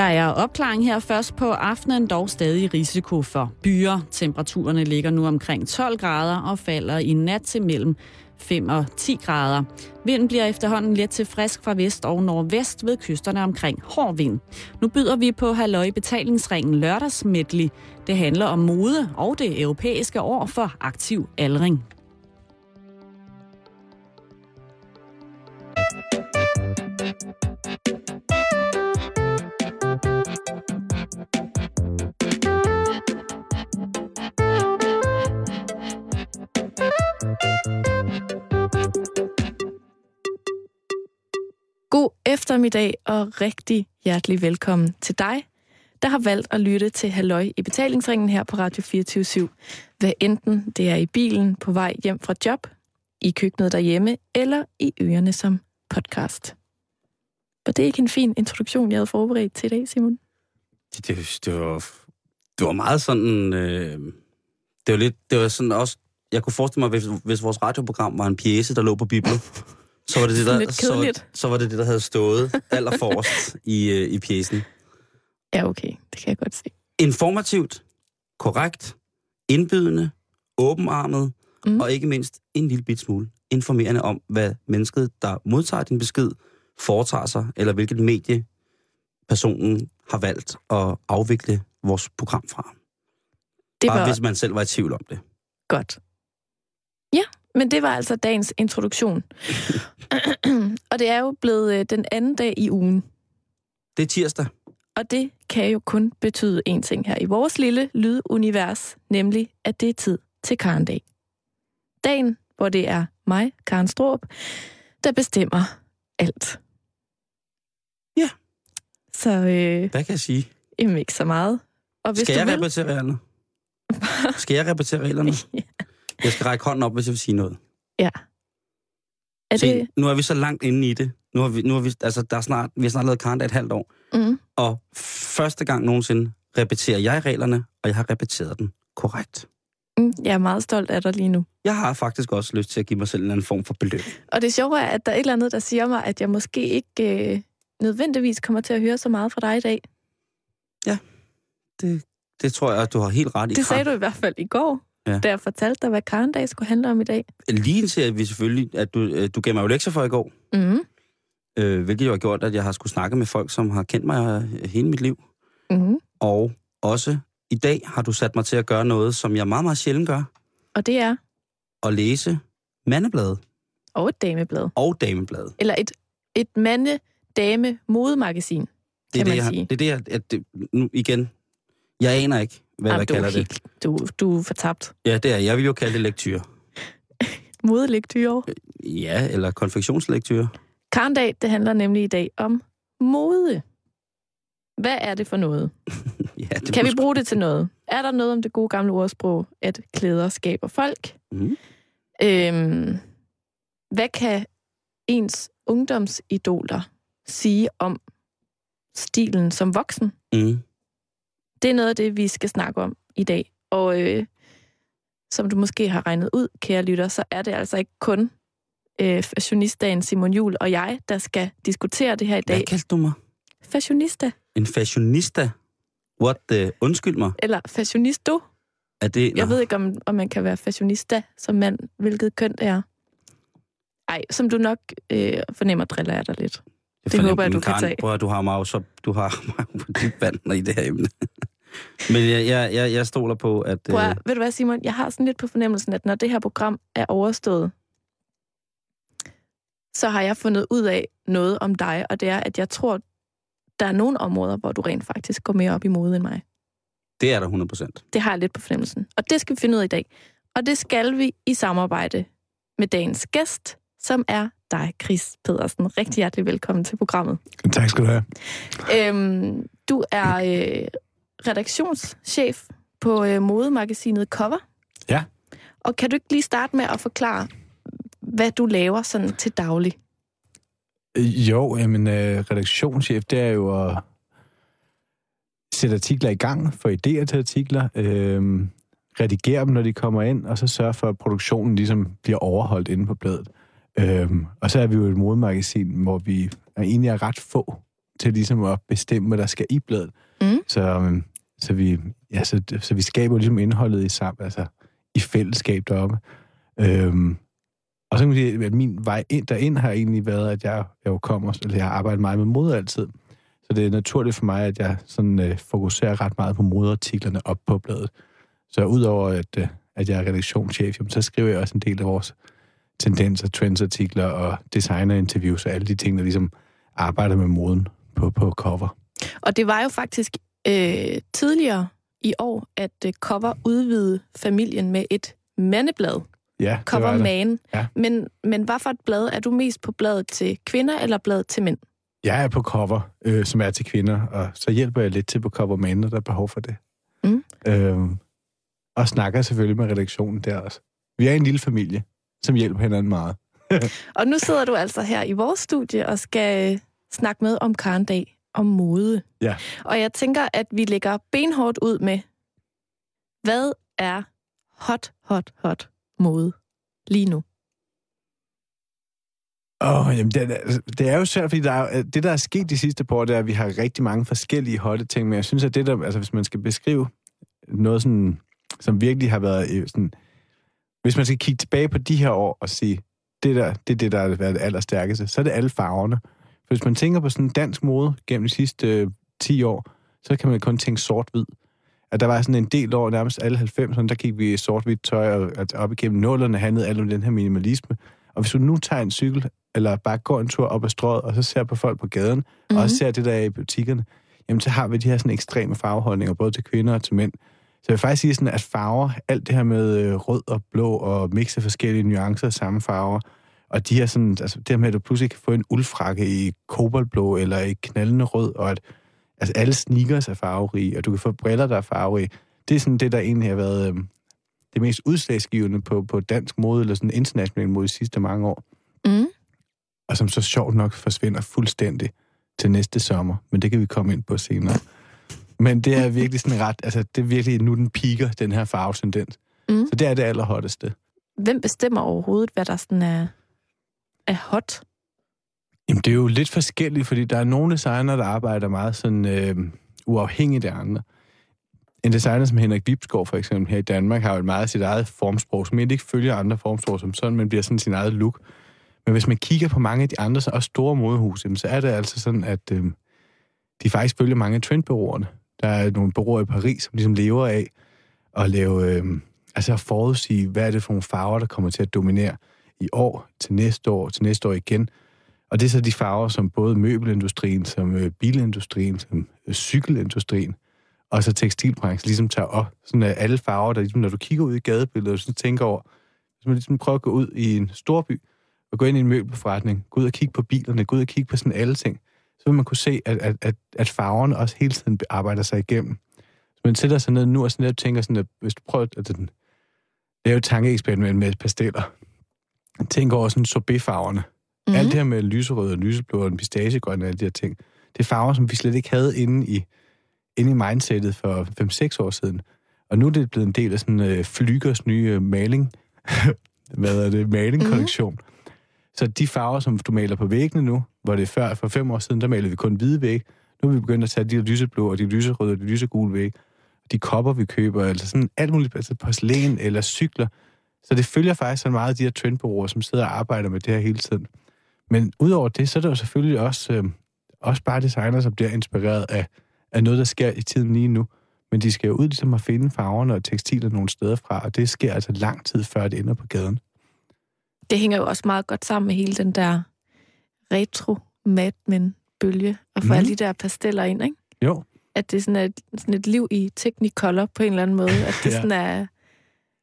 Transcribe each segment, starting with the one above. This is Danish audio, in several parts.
Der er opklaring her først på aftenen, dog stadig risiko for byer. Temperaturerne ligger nu omkring 12 grader og falder i nat til mellem 5 og 10 grader. Vinden bliver efterhånden let til frisk fra vest og nordvest ved kysterne omkring hård vind. Nu byder vi på Halløj betalingsringen lørdagsmedley. Det handler om mode og det europæiske år for aktiv aldring. God eftermiddag og rigtig hjertelig velkommen til dig, der har valgt at lytte til Halløj i betalingsringen her på Radio 24 Hvad enten det er i bilen på vej hjem fra job, i køkkenet derhjemme eller i ørerne som podcast. Var det ikke en fin introduktion, jeg havde forberedt til i dag, Simon? Det, det, det, var, det var meget sådan... Øh, det var lidt... Det var sådan også... Jeg kunne forestille mig, hvis, hvis vores radioprogram var en pjæse, der lå på Bibelen, så var det det, der, så, så var det det, der havde stået allerforrest i, øh, i pjæsen. Ja, okay. Det kan jeg godt se. Informativt, korrekt, indbydende, åbenarmet, mm. og ikke mindst en lille bit smule informerende om, hvad mennesket, der modtager din besked, foretager sig, eller hvilket medie personen har valgt at afvikle vores program fra. Det Bare var... hvis man selv var i tvivl om det. Godt. Ja, men det var altså dagens introduktion. og det er jo blevet øh, den anden dag i ugen. Det er tirsdag. Og det kan jo kun betyde én ting her i vores lille lydunivers, nemlig at det er tid til Karendag. Dagen, hvor det er mig, Karen Stroop, der bestemmer alt. Ja. Så... Øh, Hvad kan jeg sige? Jamen ikke så meget. Og hvis Skal jeg vil... repetere reglerne? Skal jeg repetere reglerne? ja. Jeg skal række hånden op, hvis jeg vil sige noget. Ja. Er Se, det... nu er vi så langt inde i det. Nu har vi, nu har vi, altså, der er snart, vi har snart lavet Karen et halvt år. Mm. Og første gang nogensinde repeterer jeg reglerne, og jeg har repeteret den korrekt. Mm, jeg er meget stolt af dig lige nu. Jeg har faktisk også lyst til at give mig selv en anden form for beløb. Og det sjove er, at der er et eller andet, der siger mig, at jeg måske ikke øh, nødvendigvis kommer til at høre så meget fra dig i dag. Ja, det, det tror jeg, at du har helt ret i. Det sagde du i hvert fald i går, ja. da jeg fortalte dig, hvad Karendag skulle handle om i dag. Lige indtil vi selvfølgelig, at du, øh, du gav mig jo lektier for i går. Mm. Øh, hvilket jo har gjort, at jeg har skulle snakke med folk, som har kendt mig øh, hele mit liv. Mm. Og også i dag har du sat mig til at gøre noget, som jeg meget, meget sjældent gør. Og det er? At læse mandebladet. Og et dameblad. Og dameblad. Eller et, et mande-dame-modemagasin, det er det, man sige. Det er det, jeg, at det, nu igen, jeg aner ikke, hvad jeg kalder helt, det. Du, du er fortabt. Ja, det er jeg. vil jo kalde det lektyr. Modelektyre? Ja, eller konfektionslektyre. Karndag, det handler nemlig i dag om mode. Hvad er det for noget? ja, det kan vi bruge det til noget? Er der noget om det gode gamle ordsprog, at klæder skaber folk? Mm. Øhm, hvad kan ens ungdomsidoler sige om stilen som voksen? Mm. Det er noget af det, vi skal snakke om i dag. Og øh, som du måske har regnet ud, kære lytter, så er det altså ikke kun øh, fashionistdagen Simon Jul og jeg, der skal diskutere det her i dag. Hvad kaldte du mig? Fashionista. En fashionista? What the... Undskyld mig. Eller fashionisto. Er det... Jeg ved ikke, om, om man kan være fashionista som mand, hvilket køn det er. Ej, som du nok øh, fornemmer, driller jeg dig lidt. Jeg det håber jeg, du kan tage. Prøv, du har mig så, du har mig på dybt vand i det her emne. Men jeg, jeg, jeg, jeg stoler på, at... Prøv, øh... Ved du hvad, Simon? Jeg har sådan lidt på fornemmelsen, at når det her program er overstået, så har jeg fundet ud af noget om dig, og det er, at jeg tror, der er nogle områder, hvor du rent faktisk går mere op i mode end mig. Det er der 100 procent. Det har jeg lidt på fornemmelsen. Og det skal vi finde ud af i dag. Og det skal vi i samarbejde med dagens gæst, som er dig, Chris Pedersen. Rigtig hjertelig velkommen til programmet. Tak skal du have. Øhm, du er øh, redaktionschef på øh, modemagasinet Cover. Ja. Og kan du ikke lige starte med at forklare, hvad du laver sådan til daglig? Jo, jamen, øh, redaktionschef, det er jo at sætte artikler i gang, få idéer til artikler, øh, redigere dem, når de kommer ind, og så sørge for, at produktionen ligesom bliver overholdt inde på bladet. Øh, og så er vi jo et modemagasin, hvor vi er egentlig er ret få til ligesom at bestemme, hvad der skal i bladet. Mm. Så, øhm, så, vi, ja, så, så vi skaber ligesom indholdet i sammen, altså i fællesskab deroppe. Øhm, og så kan man sige, at min vej ind derind har egentlig været, at jeg, jeg jo kommer, eller jeg har arbejdet meget med mode altid. Så det er naturligt for mig, at jeg sådan, øh, fokuserer ret meget på modeartiklerne op på bladet. Så udover at, øh, at jeg er redaktionschef, jamen, så skriver jeg også en del af vores tendenser, trendsartikler og designerinterviews og alle de ting, der ligesom arbejder med moden på, på cover. Og det var jo faktisk øh, tidligere i år, at øh, Cover udvidede familien med et mandeblad. Ja, Cover det. Man. Ja. Men, men hvad for et blad? Er du mest på bladet til kvinder eller bladet til mænd? Jeg er på cover, øh, som er til kvinder, og så hjælper jeg lidt til på cover med når der er behov for det. Mm. Øhm, og snakker selvfølgelig med redaktionen der også. Vi er en lille familie, som hjælper hinanden meget. Og nu sidder du altså her i vores studie og skal øh, snakke med om Karen Dag om mode. Ja. Og jeg tænker, at vi lægger benhårdt ud med, hvad er hot, hot, hot mode lige nu? Åh, oh, jamen, det, er- det er jo svært, fordi der er, det, der er sket de sidste par år, det er, at vi har rigtig mange forskellige hotte ting, men jeg synes, at det der, altså hvis man skal beskrive noget sådan, som virkelig har været øh, sådan, hvis man skal kigge tilbage på de her år og sige, det der, det er det, der har været det allerstærkeste, så er det alle farverne. Hvis man tænker på sådan dansk mode gennem de sidste øh, 10 år, så kan man kun tænke sort-hvid. At der var sådan en del år, nærmest alle 90'erne, der gik vi i sort-hvidt tøj, og at op igennem nullerne handlede alt om den her minimalisme. Og hvis du nu tager en cykel, eller bare går en tur op ad strøget, og så ser på folk på gaden, mm-hmm. og også ser det der er i butikkerne, jamen så har vi de her sådan ekstreme farveholdninger, både til kvinder og til mænd. Så jeg vil faktisk sige sådan, at farver, alt det her med øh, rød og blå, og mixe forskellige nuancer af samme farver, og de her sådan, altså det her med, at du pludselig kan få en uldfrakke i koboldblå, eller i knaldende rød, og at altså alle sneakers er farverige, og du kan få briller, der er farverige. Det er sådan det, der egentlig har været øh, det mest udslagsgivende på, på dansk mode, eller sådan international mode de sidste mange år Mm. og som så sjovt nok forsvinder fuldstændig til næste sommer. Men det kan vi komme ind på senere. Men det er virkelig sådan ret, altså det er virkelig nu den piker, den her farvetendens. Mm. Så det er det allerhotteste. Hvem bestemmer overhovedet, hvad der sådan er, er hot? Jamen det er jo lidt forskelligt, fordi der er nogle designer, der arbejder meget sådan øh, uafhængigt af andre. En designer som Henrik Vibsgaard for eksempel her i Danmark har jo et meget sit eget formsprog, som egentlig ikke følger andre formsprog som sådan, men bliver sådan sin eget look. Men hvis man kigger på mange af de andre, så også store modehuse, så er det altså sådan, at øh, de faktisk følger mange af trendbureauerne. Der er nogle bureauer i Paris, som ligesom lever af at lave, øh, altså at forudsige, hvad er det for nogle farver, der kommer til at dominere i år, til næste år, til næste år igen. Og det er så de farver, som både møbelindustrien, som øh, bilindustrien, som øh, cykelindustrien, og så tekstilbranchen ligesom tager op. Sådan at alle farver, der ligesom, når du kigger ud i gadebilledet, og så tænker over, hvis man ligesom prøver at gå ud i en storby, og gå ind i en møbelforretning, gå ud og kigge på bilerne, gå ud og kigge på sådan alle ting, så vil man kunne se, at, at, at, at farverne også hele tiden arbejder sig igennem. Så man sætter sig ned nu og sådan lidt tænker sådan, at hvis du prøver at at lave et tankeeksperiment med pasteller, tænk over sådan sorbetfarverne. Mm-hmm. Alt det her med lyserød og lyseblå og pistachegrøn og alle de her ting, det er farver, som vi slet ikke havde inde i, inde i mindsetet for 5-6 år siden. Og nu er det blevet en del af sådan øh, Flygers nye øh, maling, hvad er det, malingkollektion. Mm-hmm. Så de farver, som du maler på væggene nu, hvor det er før, for fem år siden, der malede vi kun hvide væg. Nu er vi begyndt at tage de lyseblå og de lyserøde og de lysegule væg. De kopper, vi køber, eller sådan alt muligt, altså porcelæn eller cykler. Så det følger faktisk så meget af de her trendbureauer, som sidder og arbejder med det her hele tiden. Men udover det, så er der jo selvfølgelig også, øh, også bare designer, som bliver inspireret af, af noget, der sker i tiden lige nu. Men de skal jo ud ligesom at finde farverne og tekstiler nogle steder fra, og det sker altså lang tid før det ender på gaden. Det hænger jo også meget godt sammen med hele den der retro Mad Men bølge og få Mhm. mm. alle de der pasteller ind, ikke? Jo, At det er sådan et, sådan et liv i Technicolor på en eller anden måde. At det Ja. sådan er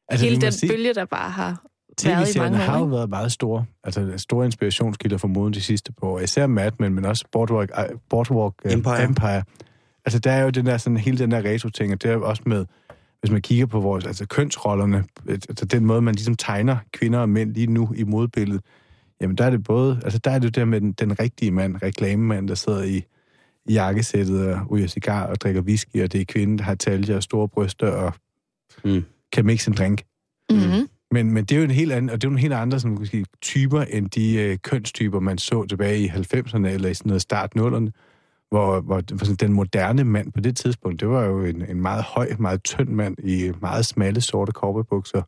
altså, hele den sige- bølge, der bare har været i mange har år. jo Ikke? været meget store, altså store inspirationskilder for moden de sidste par år. Især Mad Men, men også Boardwalk, Boardwalk uh, Empire. Empire. Altså der er jo den der, sådan, hele den der retro-ting, og det er jo også med, hvis man kigger på vores, altså kønsrollerne, altså den måde, man ligesom tegner kvinder og mænd lige nu i modbilledet, jamen der er det både, altså der er det jo der med den, den rigtige mand, reklamemand, der sidder i, i jakkesættet og ryger cigar og drikker whisky, og det er kvinden, der har talje og store bryster og Mm. Kan mixe en drink. Mm-hmm. Men, men det er jo en helt anden, og det er jo en helt andre sådan, måske, typer, end de øh, kønstyper, man så tilbage i 90'erne eller i sådan noget start 0'erne, hvor, hvor, hvor den moderne mand på det tidspunkt, det var jo en, en meget høj, meget tynd mand i meget smalle sorte korpebukser,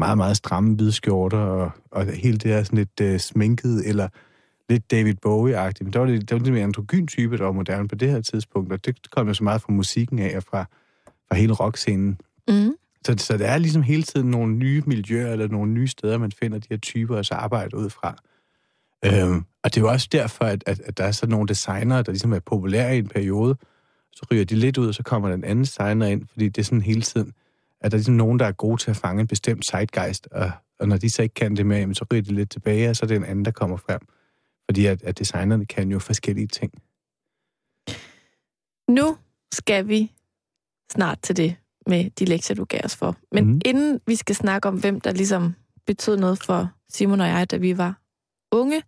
meget, meget stramme hvide skjorter, og, og helt det her sådan lidt uh, sminket, eller lidt David Bowie-agtigt. Men der var det, det var lidt mere androgyn type, der var moderne på det her tidspunkt, og det kom jo så meget fra musikken af, og fra, fra hele rockscenen. Mm. Så, så der er ligesom hele tiden nogle nye miljøer, eller nogle nye steder, man finder de her typer så arbejde ud fra. Øhm, og det er jo også derfor, at, at, at der er sådan nogle designere, der ligesom er populære i en periode, så ryger de lidt ud, og så kommer den anden designer ind, fordi det er sådan hele tiden, at der er ligesom nogen, der er gode til at fange en bestemt zeitgeist, og, og når de så ikke kan det mere, så ryger de lidt tilbage, og så er det en anden, der kommer frem. Fordi at, at designerne kan jo forskellige ting. Nu skal vi snart til det med de lektier, du gav os for. Men mm. inden vi skal snakke om, hvem der ligesom betød noget for Simon og jeg, da vi var unge,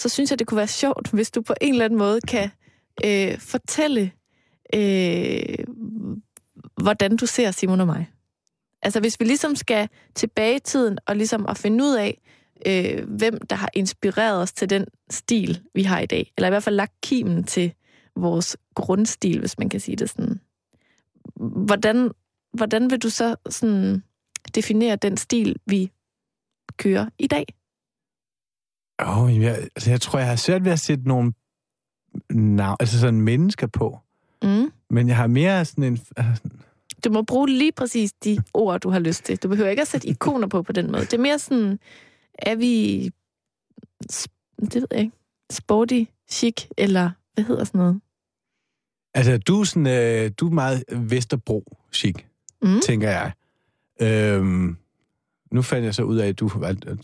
så synes jeg, det kunne være sjovt, hvis du på en eller anden måde kan øh, fortælle, øh, hvordan du ser Simon og mig. Altså hvis vi ligesom skal tilbage i tiden og ligesom at finde ud af, øh, hvem der har inspireret os til den stil, vi har i dag. Eller i hvert fald lagt kimen til vores grundstil, hvis man kan sige det sådan. Hvordan, hvordan vil du så sådan definere den stil, vi kører i dag? Oh, jeg, altså jeg tror, jeg har svært ved at sætte nogle navn, altså sådan mennesker på. Mm. Men jeg har mere sådan en... Du må bruge lige præcis de ord, du har lyst til. Du behøver ikke at sætte ikoner på på den måde. Det er mere sådan, er vi... Det ved jeg ikke. Sporty, chic, eller hvad hedder sådan noget? Altså, du er, sådan, øh, du er meget Vesterbro-chic, mm. tænker jeg. Øhm, nu fandt jeg så ud af, at du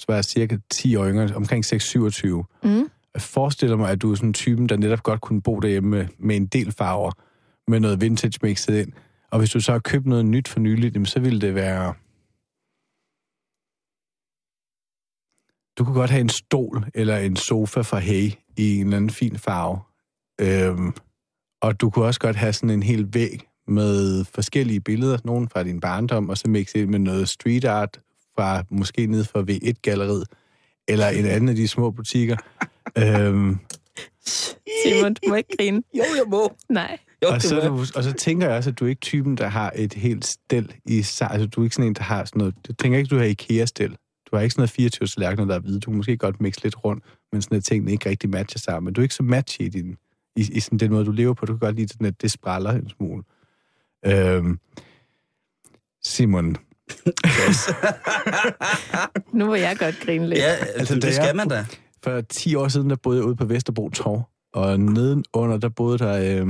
var cirka 10 år yngre, omkring 6-27. Mm. Jeg forestiller mig, at du er sådan en typen, der netop godt kunne bo derhjemme med, med en del farver, med noget vintage mixet ind. Og hvis du så har købt noget nyt for nyligt, så ville det være... Du kunne godt have en stol eller en sofa fra Hey i en eller anden fin farve. Øhm, og du kunne også godt have sådan en hel væg med forskellige billeder, nogle fra din barndom, og så mixe med noget street art fra måske ned fra V1-galleriet, eller en anden af de små butikker. øhm, Simon, du må ikke grine. Jo, jeg må. Nej. Jo, og, så, du, og så tænker jeg også, at du er ikke typen, der har et helt stel i sig. Altså, du er ikke sådan en, der har sådan noget... Jeg tænker ikke, du har IKEA-stel. Du har ikke sådan noget 24 tallerkener, der er hvide. Du kan måske godt mixe lidt rundt, men sådan at tingene ikke rigtig matcher sammen. Men du er ikke så matchy i, din, i, i sådan den måde, du lever på. Du kan godt lide sådan, at det spræller en smule. Øhm, Simon, nu må jeg godt grine lidt. Ja, altså, det skal man da. For 10 år siden, der boede jeg ude på Vesterbro Torv, og nedenunder, der boede der øh,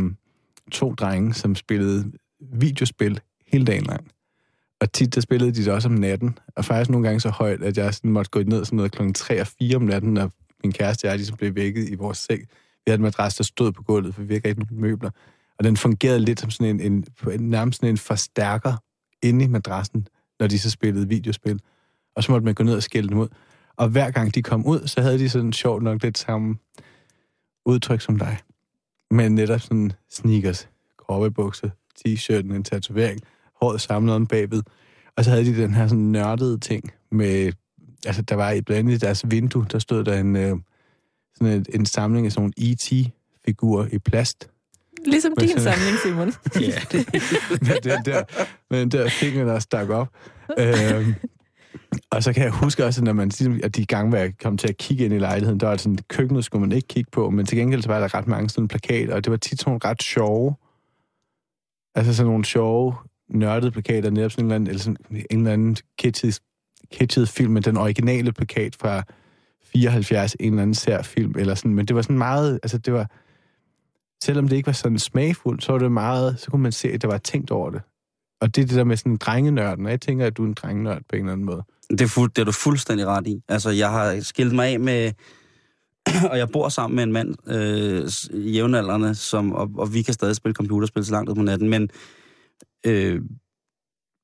to drenge, som spillede videospil hele dagen lang. Og tit, der spillede de det også om natten, og faktisk nogle gange så højt, at jeg sådan måtte gå ned sådan noget kl. 3 og 4 om natten, når min kæreste og jeg ligesom blev vækket i vores seng. Vi havde en madras, der stod på gulvet, for vi havde ikke nogen møbler. Og den fungerede lidt som sådan en, en nærmest sådan en forstærker inde i madrassen, når de så spillede videospil. Og så måtte man gå ned og skælde dem ud. Og hver gang de kom ud, så havde de sådan sjovt nok lidt samme udtryk som dig. Men netop sådan sneakers, kroppebukser, t-shirten, en tatovering, håret samlet om bagved. Og så havde de den her sådan nørdede ting med... Altså, der var i blandt andet i deres vindue, der stod der en, øh, sådan en, en samling af sådan nogle E.T.-figurer i plast, Ligesom din sådan, samling, Simon. Ja. med den der, med den der finger, der stak op. øhm, og så kan jeg huske også, når man ligesom, at de gange, hvor jeg kom til at kigge ind i lejligheden, der var sådan, køkkenet skulle man ikke kigge på, men til gengæld så var der ret mange sådan plakater, og det var tit sådan ret sjove, altså sådan nogle sjove, nørdede plakater, netop sådan en eller anden, eller sådan en eller anden kitschet, kitschet film med den originale plakat fra 74, en eller anden særfilm, eller sådan, men det var sådan meget, altså det var, selvom det ikke var sådan smagfuldt, så var det meget, så kunne man se, at der var tænkt over det. Og det er det der med sådan en drengenørden, og jeg tænker, at du er en drengenørd på en eller anden måde. Det er, fu- det er du fuldstændig ret i. Altså, jeg har skilt mig af med, og jeg bor sammen med en mand, øh, jævnaldrende, som, og, og vi kan stadig spille computerspil så langt ud på natten, men øh,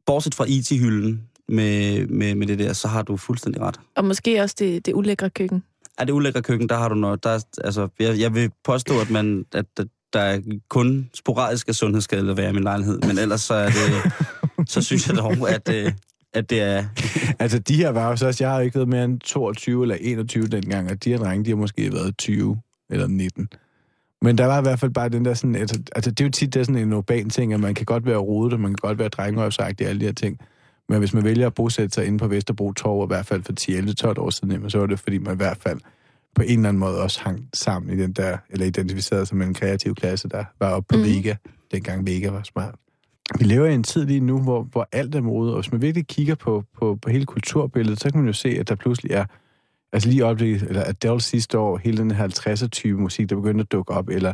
bortset fra e IT-hylden med, med, med det der, så har du fuldstændig ret. Og måske også det, det ulækre køkken er det ulækre køkken, der har du noget. Der, altså, jeg, jeg vil påstå, at, man, at, at der er kun sporadisk af sundhedsskadeligt at være i min lejlighed, men ellers så er det, så synes jeg dog, at, øh, at det er... altså, de her var jo så også, jeg har ikke været mere end 22 eller 21 dengang, og de her drenge, de har måske været 20 eller 19. Men der var i hvert fald bare den der sådan, altså, altså det er jo tit det er sådan en urban ting, at man kan godt være rodet, og man kan godt være drengerøvsagtig, alle de her ting. Men hvis man vælger at bosætte sig inde på Vesterbro Torv, i hvert fald for 10-11-12 år siden, så var det fordi, man i hvert fald på en eller anden måde også hang sammen i den der, eller identificerede sig med en kreativ klasse, der var oppe på mm. Vega, dengang Vega var smart. Vi lever i en tid lige nu, hvor, hvor alt er mode, og hvis man virkelig kigger på, på, på hele kulturbilledet, så kan man jo se, at der pludselig er, altså lige øjeblikket, eller Adele sidste år, hele den her 50'er type musik, der begyndte at dukke op, eller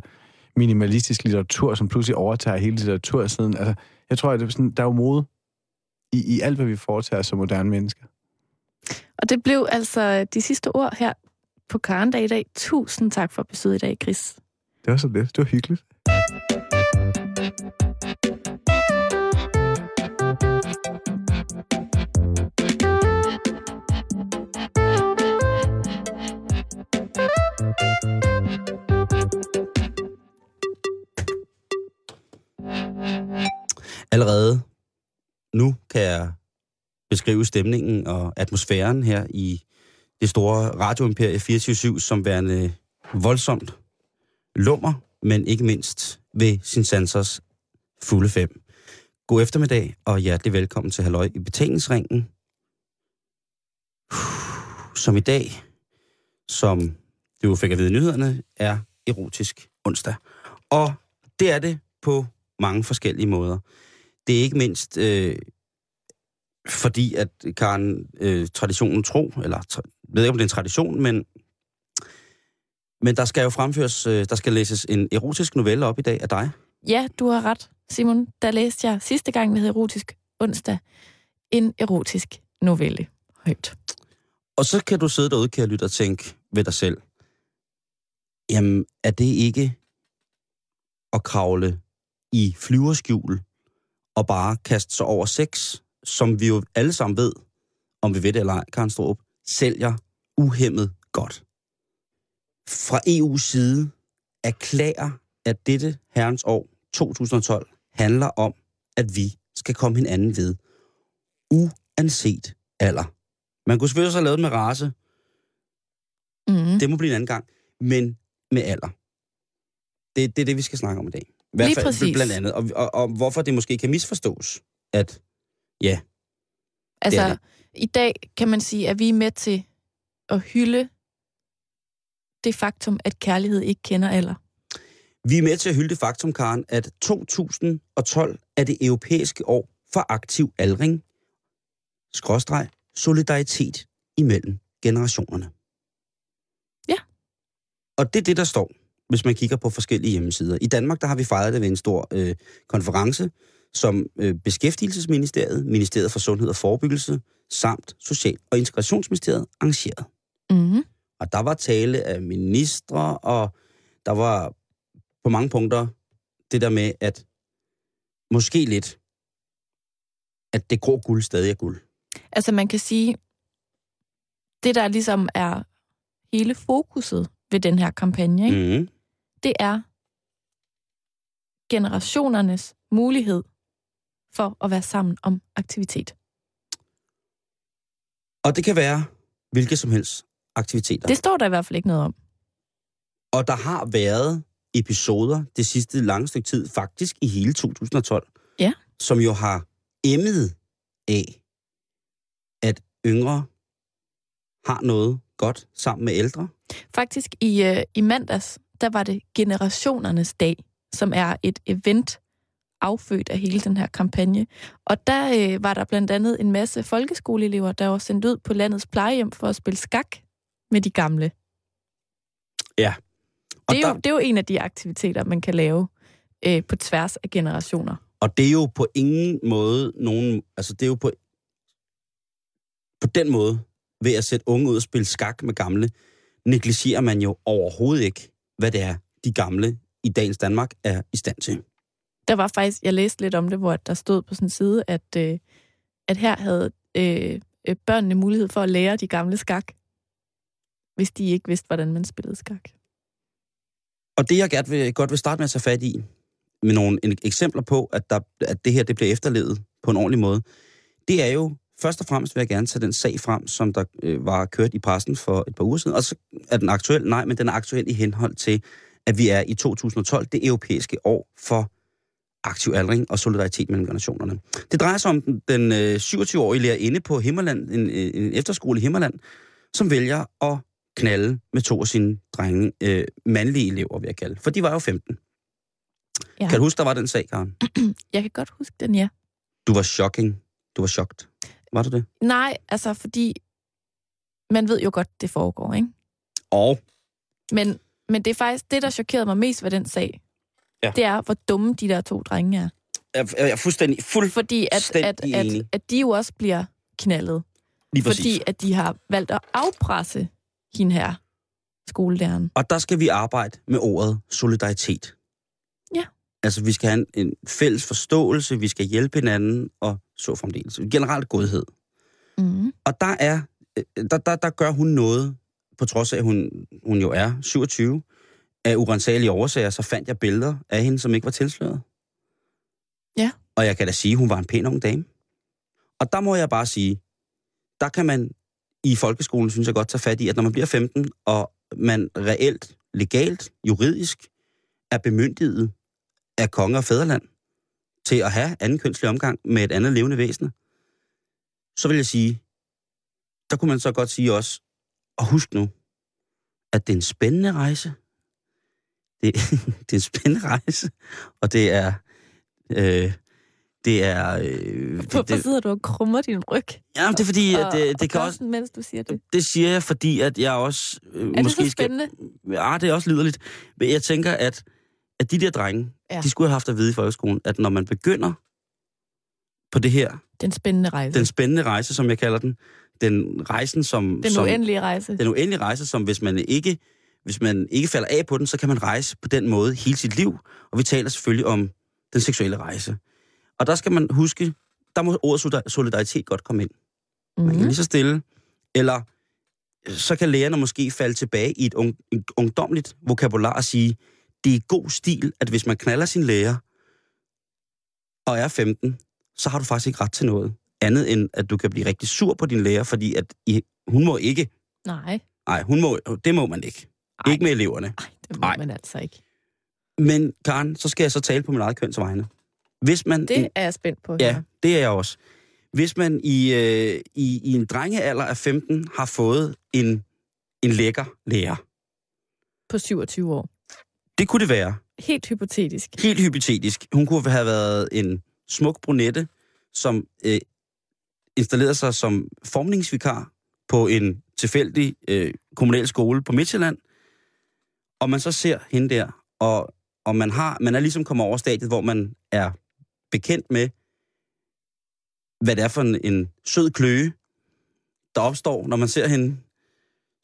minimalistisk litteratur, som pludselig overtager hele litteratursiden. Altså, jeg tror, at det er sådan, der er jo mode i, i alt, hvad vi foretager som moderne mennesker. Og det blev altså de sidste ord her på Karendag i dag. Tusind tak for besøget i dag, Chris. Det var så lidt. Det var hyggeligt. Allerede nu kan jeg beskrive stemningen og atmosfæren her i det store radioimperie 24-7 som værende voldsomt lummer, men ikke mindst ved sin sansers fulde fem. God eftermiddag, og hjertelig velkommen til Halløj i betalingsringen. Som i dag, som du fik at vide nyhederne, er erotisk onsdag. Og det er det på mange forskellige måder. Det er ikke mindst øh, fordi, at Karen øh, traditionen tro, eller tra- ved ikke, om det er en tradition, men, men der skal jo fremføres, øh, der skal læses en erotisk novelle op i dag af dig. Ja, du har ret, Simon. Der læste jeg sidste gang, det hed Erotisk onsdag, en erotisk novelle. Højt. Og så kan du sidde derude, kan lytte og tænke ved dig selv, jamen, er det ikke at kravle i flyverskjul og bare kaste sig over sex, som vi jo alle sammen ved, om vi ved det eller ej, Karen Strup, sælger uhemmet godt. Fra EU's side erklærer, at dette herrens år 2012 handler om, at vi skal komme hinanden ved, uanset alder. Man kunne selvfølgelig også have lavet med race. Mm. Det må blive en anden gang. Men med alder. Det, det er det, vi skal snakke om i dag. I hvert fald, præcis. Blandt andet. Og, og, og hvorfor det måske kan misforstås, at ja, Altså, det det. i dag kan man sige, at vi er med til at hylde det faktum, at kærlighed ikke kender alder. Vi er med til at hylde det faktum, Karen, at 2012 er det europæiske år for aktiv aldring, skråstreg, solidaritet imellem generationerne. Ja. Og det er det, der står, hvis man kigger på forskellige hjemmesider. I Danmark, der har vi fejret det ved en stor øh, konference, som øh, Beskæftigelsesministeriet, Ministeriet for Sundhed og Forebyggelse, samt Social- og Integrationsministeriet arrangeret. Mm-hmm. Og der var tale af ministre, og der var på mange punkter det der med, at måske lidt, at det grå guld stadig er guld. Altså man kan sige, det der ligesom er hele fokuset ved den her kampagne, ikke? Mm. Det er generationernes mulighed for at være sammen om aktivitet. Og det kan være hvilke som helst aktiviteter. Det står der i hvert fald ikke noget om. Og der har været episoder det sidste lange stykke tid, faktisk i hele 2012, Ja. som jo har emmet af, at yngre har noget godt sammen med ældre. Faktisk i, øh, i mandags, der var det Generationernes Dag, som er et event affødt af hele den her kampagne. Og der øh, var der blandt andet en masse folkeskoleelever, der var sendt ud på landets plejehjem for at spille skak med de gamle. Ja. Og Det er, der, jo, det er jo en af de aktiviteter, man kan lave øh, på tværs af generationer. Og det er jo på ingen måde nogen... Altså, det er jo på... På den måde, ved at sætte unge ud og spille skak med gamle, negligerer man jo overhovedet ikke, hvad det er, de gamle i dagens Danmark er i stand til. Der var faktisk, jeg læste lidt om det, hvor der stod på sådan en side, at, øh, at her havde øh, øh, børnene mulighed for at lære de gamle skak, hvis de ikke vidste, hvordan man spillede skak. Og det, jeg godt vil, godt vil starte med at tage fat i, med nogle eksempler på, at, der, at det her det bliver efterlevet på en ordentlig måde, det er jo, først og fremmest vil jeg gerne tage den sag frem, som der øh, var kørt i pressen for et par uger siden, og så er den aktuel, nej, men den er aktuel i henhold til, at vi er i 2012, det europæiske år for aktiv aldring og solidaritet mellem generationerne. Det drejer sig om den, den øh, 27-årige lærerinde på Himmerland, en, en efterskole i Himmerland, som vælger at knalde med to af sine drenge, øh, mandlige elever, vil jeg kalde. For de var jo 15. Ja. Kan du huske, der var den sag, Karen? Jeg kan godt huske den, ja. Du var shocking. Du var chokt. Var du det? Nej, altså fordi man ved jo godt, det foregår, ikke? Og? Men, men det er faktisk det, der chokerede mig mest ved den sag. Ja. Det er, hvor dumme de der to drenge er. Jeg, jeg er fuldstændig, fuldstændig Fordi at, at, at, at de jo også bliver knaldet. Lige præcis. Fordi at de har valgt at afpresse hende her, skoledæren. Og der skal vi arbejde med ordet solidaritet. Altså, vi skal have en, en fælles forståelse, vi skal hjælpe hinanden, og så fremdeles. Generelt godhed. Mm. Og der er, øh, der, der, der gør hun noget, på trods af, at hun, hun jo er 27, af urensagelige årsager, så fandt jeg billeder af hende, som ikke var tilsløret. Ja. Og jeg kan da sige, at hun var en pæn ung dame. Og der må jeg bare sige, der kan man i folkeskolen, synes jeg godt, tage fat i, at når man bliver 15, og man reelt, legalt, juridisk, er bemyndiget af konge og fædreland til at have anden kønslig omgang med et andet levende væsen, så vil jeg sige, der kunne man så godt sige også, og husk nu, at det er en spændende rejse. Det, det er en spændende rejse, og det er, øh, det er... Øh, Hvorfor det, sidder du og krummer din ryg? Ja, det er fordi, at det, det og kan også... mens du siger det. Det siger jeg, fordi at jeg også... Øh, er måske det så spændende? Skal, ja, det er også liderligt. Men jeg tænker, at, at de der drenge, ja. de skulle have haft at vide i folkeskolen, at når man begynder på det her... Den spændende rejse. Den spændende rejse, som jeg kalder den. Den rejsen, som... Den som, uendelige rejse. Den uendelige rejse, som hvis man ikke hvis man ikke falder af på den, så kan man rejse på den måde hele sit liv. Og vi taler selvfølgelig om den seksuelle rejse. Og der skal man huske, der må ordet solidaritet godt komme ind. Mm-hmm. Man kan mhm. lige så stille. Eller så kan lærerne måske falde tilbage i et, ung, ungdomligt vokabular og sige, det er god stil, at hvis man knaller sin lærer og er 15, så har du faktisk ikke ret til noget. Andet end, at du kan blive rigtig sur på din lærer, fordi at I, hun må ikke. Nej. Nej, hun må, det må man ikke. Ej. Ikke med eleverne. Nej, det må Ej. man altså ikke. Men Karen, så skal jeg så tale på min eget køns vegne. Hvis man, det er jeg spændt på. Ja, her. det er jeg også. Hvis man i, øh, i, i en drengealder af 15 har fået en, en lækker lærer. På 27 år. Det kunne det være. Helt hypotetisk. Helt hypotetisk. Hun kunne have været en smuk brunette, som øh, installerede sig som formningsvikar på en tilfældig øh, kommunal skole på Midtjylland, og man så ser hende der, og, og man, har, man er ligesom kommet over stadiet, hvor man er bekendt med, hvad det er for en, en sød kløe, der opstår, når man ser hende,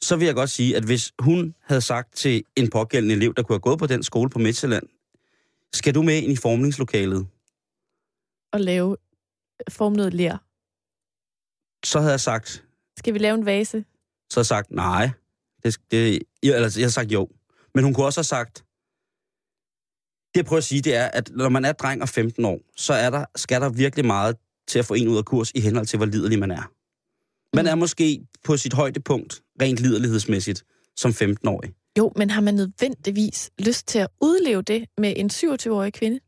så vil jeg godt sige, at hvis hun havde sagt til en pågældende elev, der kunne have gået på den skole på Midtjylland, skal du med ind i formningslokalet? Og lave formet lær. Så havde jeg sagt... Skal vi lave en vase? Så havde jeg sagt, nej. Det, det, jeg, altså, jeg har sagt jo. Men hun kunne også have sagt, det jeg prøver at sige, det er, at når man er dreng og 15 år, så er der, skal der virkelig meget til at få en ud af kurs i henhold til, hvor liderlig man er. Man er måske på sit højdepunkt, rent liderlighedsmæssigt, som 15-årig. Jo, men har man nødvendigvis lyst til at udleve det med en 27-årig kvinde?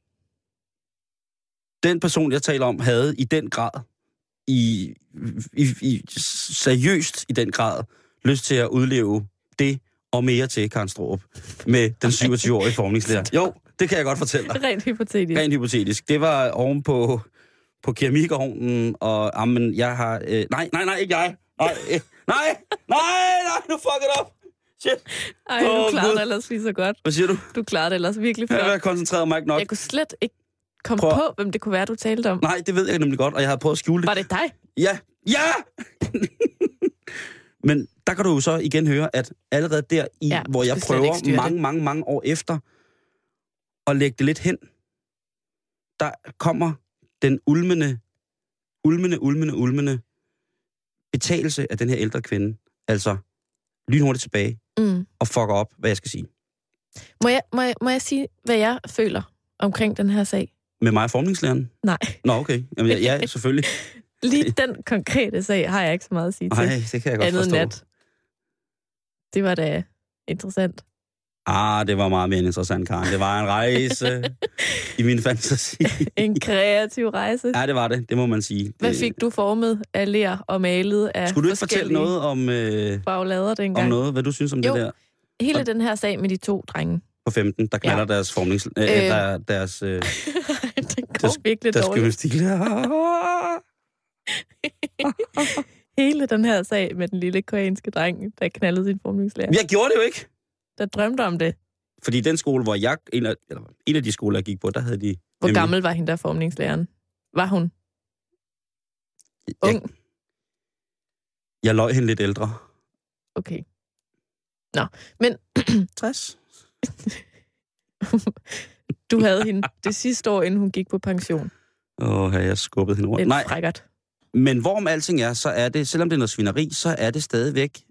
Den person, jeg taler om, havde i den grad, i, i, i seriøst i den grad, lyst til at udleve det og mere til Karen Stroop med den 27-årige formningslærer. Jo, det kan jeg godt fortælle dig. Rent hypotetisk. Rent hypotetisk. Det var oven på, på keramikovnen, og amen, jeg har... Øh, nej, nej, nej, ikke jeg. Nej, øh, nej, nej, nej, nu fuck it up. Shit. Ej, du oh, klarer det ellers lige så godt. Hvad siger du? Du klarer det ellers virkelig flot. Jeg har koncentreret mig ikke nok. Jeg kunne slet ikke komme Prøv. på, hvem det kunne være, du talte om. Nej, det ved jeg nemlig godt, og jeg havde prøvet at skjule det. Var det dig? Ja. Ja! Men der kan du jo så igen høre, at allerede der, i, ja, hvor jeg prøver mange, mange, mange år efter at lægge det lidt hen, der kommer den ulmende, ulmende, ulmende, ulmende betalelse af den her ældre kvinde. Altså lynhurtigt tilbage mm. og fucker op, hvad jeg skal sige. Må jeg, må, jeg, må jeg sige, hvad jeg føler omkring den her sag? Med mig formningslæreren? Nej. Nå, okay. Jamen, ja, ja, selvfølgelig. Lige den konkrete sag har jeg ikke så meget at sige til. Nej, det kan jeg godt Andet forstå. Nat. Det var da interessant. Ah, det var meget mere interessant, Karen. Det var en rejse i min fantasi. en kreativ rejse. Ja, det var det. Det må man sige. Hvad fik du formet af ler og malet af Skulle du ikke fortælle noget om, øh, baglader dengang? om noget? Hvad du synes om jo, det der? hele den her sag med de to drenge. På 15, der knalder ja. deres formnings... Øh, øh, der, deres... Øh, det går deres, virkelig deres dårligt. gymnastik. hele den her sag med den lille koreanske dreng, der knaldede sin formningslærer. Jeg gjorde det jo ikke. Der drømte om det. Fordi den skole, hvor jeg... En af, eller, en af de skoler, jeg gik på, der havde de... Hvor nemlig, gammel var hende der formningslæreren? Var hun? Ung? Jeg, jeg løg hende lidt ældre. Okay. Nå, men... 60. du havde hende det sidste år, inden hun gik på pension. Åh, oh, jeg skubbet hende rundt. Nej, frækkert. Men hvorom alting er, så er det, selvom det er noget svineri, så er det stadigvæk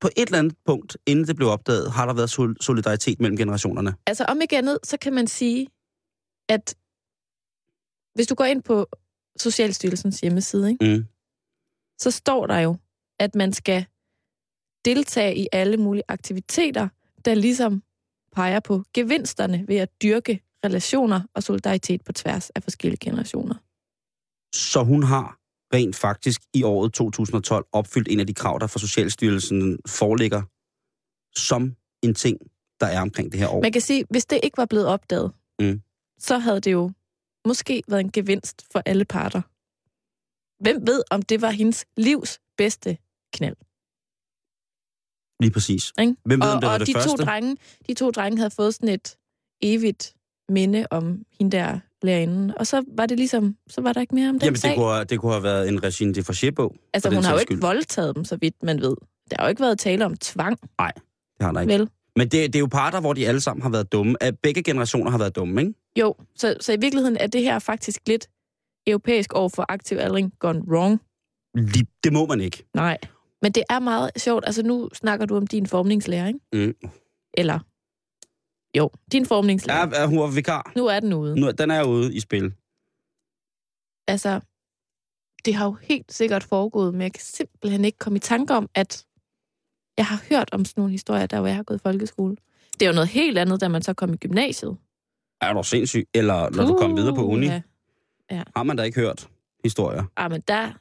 på et eller andet punkt, inden det blev opdaget, har der været solidaritet mellem generationerne. Altså om ikke andet, så kan man sige, at hvis du går ind på Socialstyrelsens hjemmeside, ikke? Mm. så står der jo, at man skal deltage i alle mulige aktiviteter, der ligesom peger på gevinsterne ved at dyrke relationer og solidaritet på tværs af forskellige generationer. Så hun har rent faktisk i året 2012 opfyldt en af de krav, der fra Socialstyrelsen foreligger som en ting, der er omkring det her år. Man kan sige, hvis det ikke var blevet opdaget, mm. så havde det jo måske været en gevinst for alle parter. Hvem ved, om det var hendes livs bedste knald? Lige præcis. Ikke? Hvem ved, og, om det var og det de første? To drenge, de to drenge havde fået sådan et evigt minde om hende der lærerinden. Og så var det ligesom, så var der ikke mere om den Jamen, sag. det kunne, det kunne have været en Regine de Forget-bog. Altså, hun har jo ikke skyld. voldtaget dem, så vidt man ved. Der har jo ikke været tale om tvang. Nej, det har der ikke. Vel? Men det, det er jo parter, hvor de alle sammen har været dumme. At begge generationer har været dumme, ikke? Jo, så, så i virkeligheden er det her faktisk lidt europæisk over for aktiv aldring gone wrong. Det må man ikke. Nej, men det er meget sjovt. Altså, nu snakker du om din formningslærer, ikke? Mm. Eller jo, din formningslærer. Ja, hun var vikar. Nu er den ude. Nu, den er ude i spil. Altså, det har jo helt sikkert foregået, men jeg kan simpelthen ikke komme i tanke om, at jeg har hørt om sådan nogle historier, der hvor jeg har gået i folkeskole. Det er jo noget helt andet, da man så kom i gymnasiet. Er du sindssyg? Eller når uh, du kom videre på uni? Ja. Ja. Har man da ikke hørt historier? Ja, men der...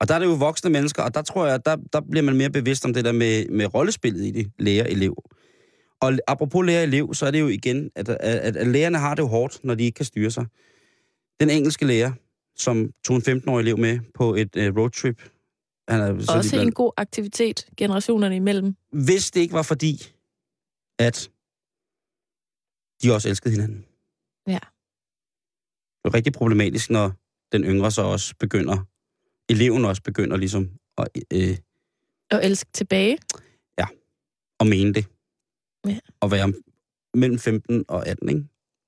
Og der er det jo voksne mennesker, og der tror jeg, der, der bliver man mere bevidst om det der med, med rollespillet i det, lærer-elev. Og apropos lærer-elev, så er det jo igen, at, at, at lærerne har det jo hårdt, når de ikke kan styre sig. Den engelske lærer, som tog en 15-årig elev med på et uh, roadtrip. Han er, så Også blandt... en god aktivitet generationerne imellem. Hvis det ikke var fordi, at de også elskede hinanden. Ja. Det er rigtig problematisk, når den yngre så også begynder, eleven også begynder ligesom at... Øh, at elske tilbage? Ja, og mene det. Ja. At være mellem 15 og 18, ikke?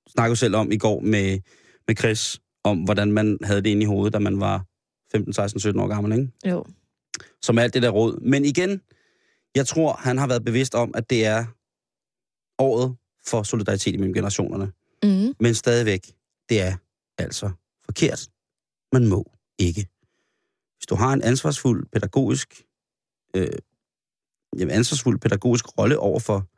Snakkede selv om i går med, med Chris, om hvordan man havde det inde i hovedet, da man var 15, 16, 17 år gammel, ikke? Jo. Som alt det der råd. Men igen, jeg tror, han har været bevidst om, at det er året for solidaritet mellem generationerne. Mm. Men stadigvæk, det er altså forkert. Man må ikke. Hvis du har en ansvarsfuld pædagogisk, øh, jamen ansvarsfuld pædagogisk rolle over for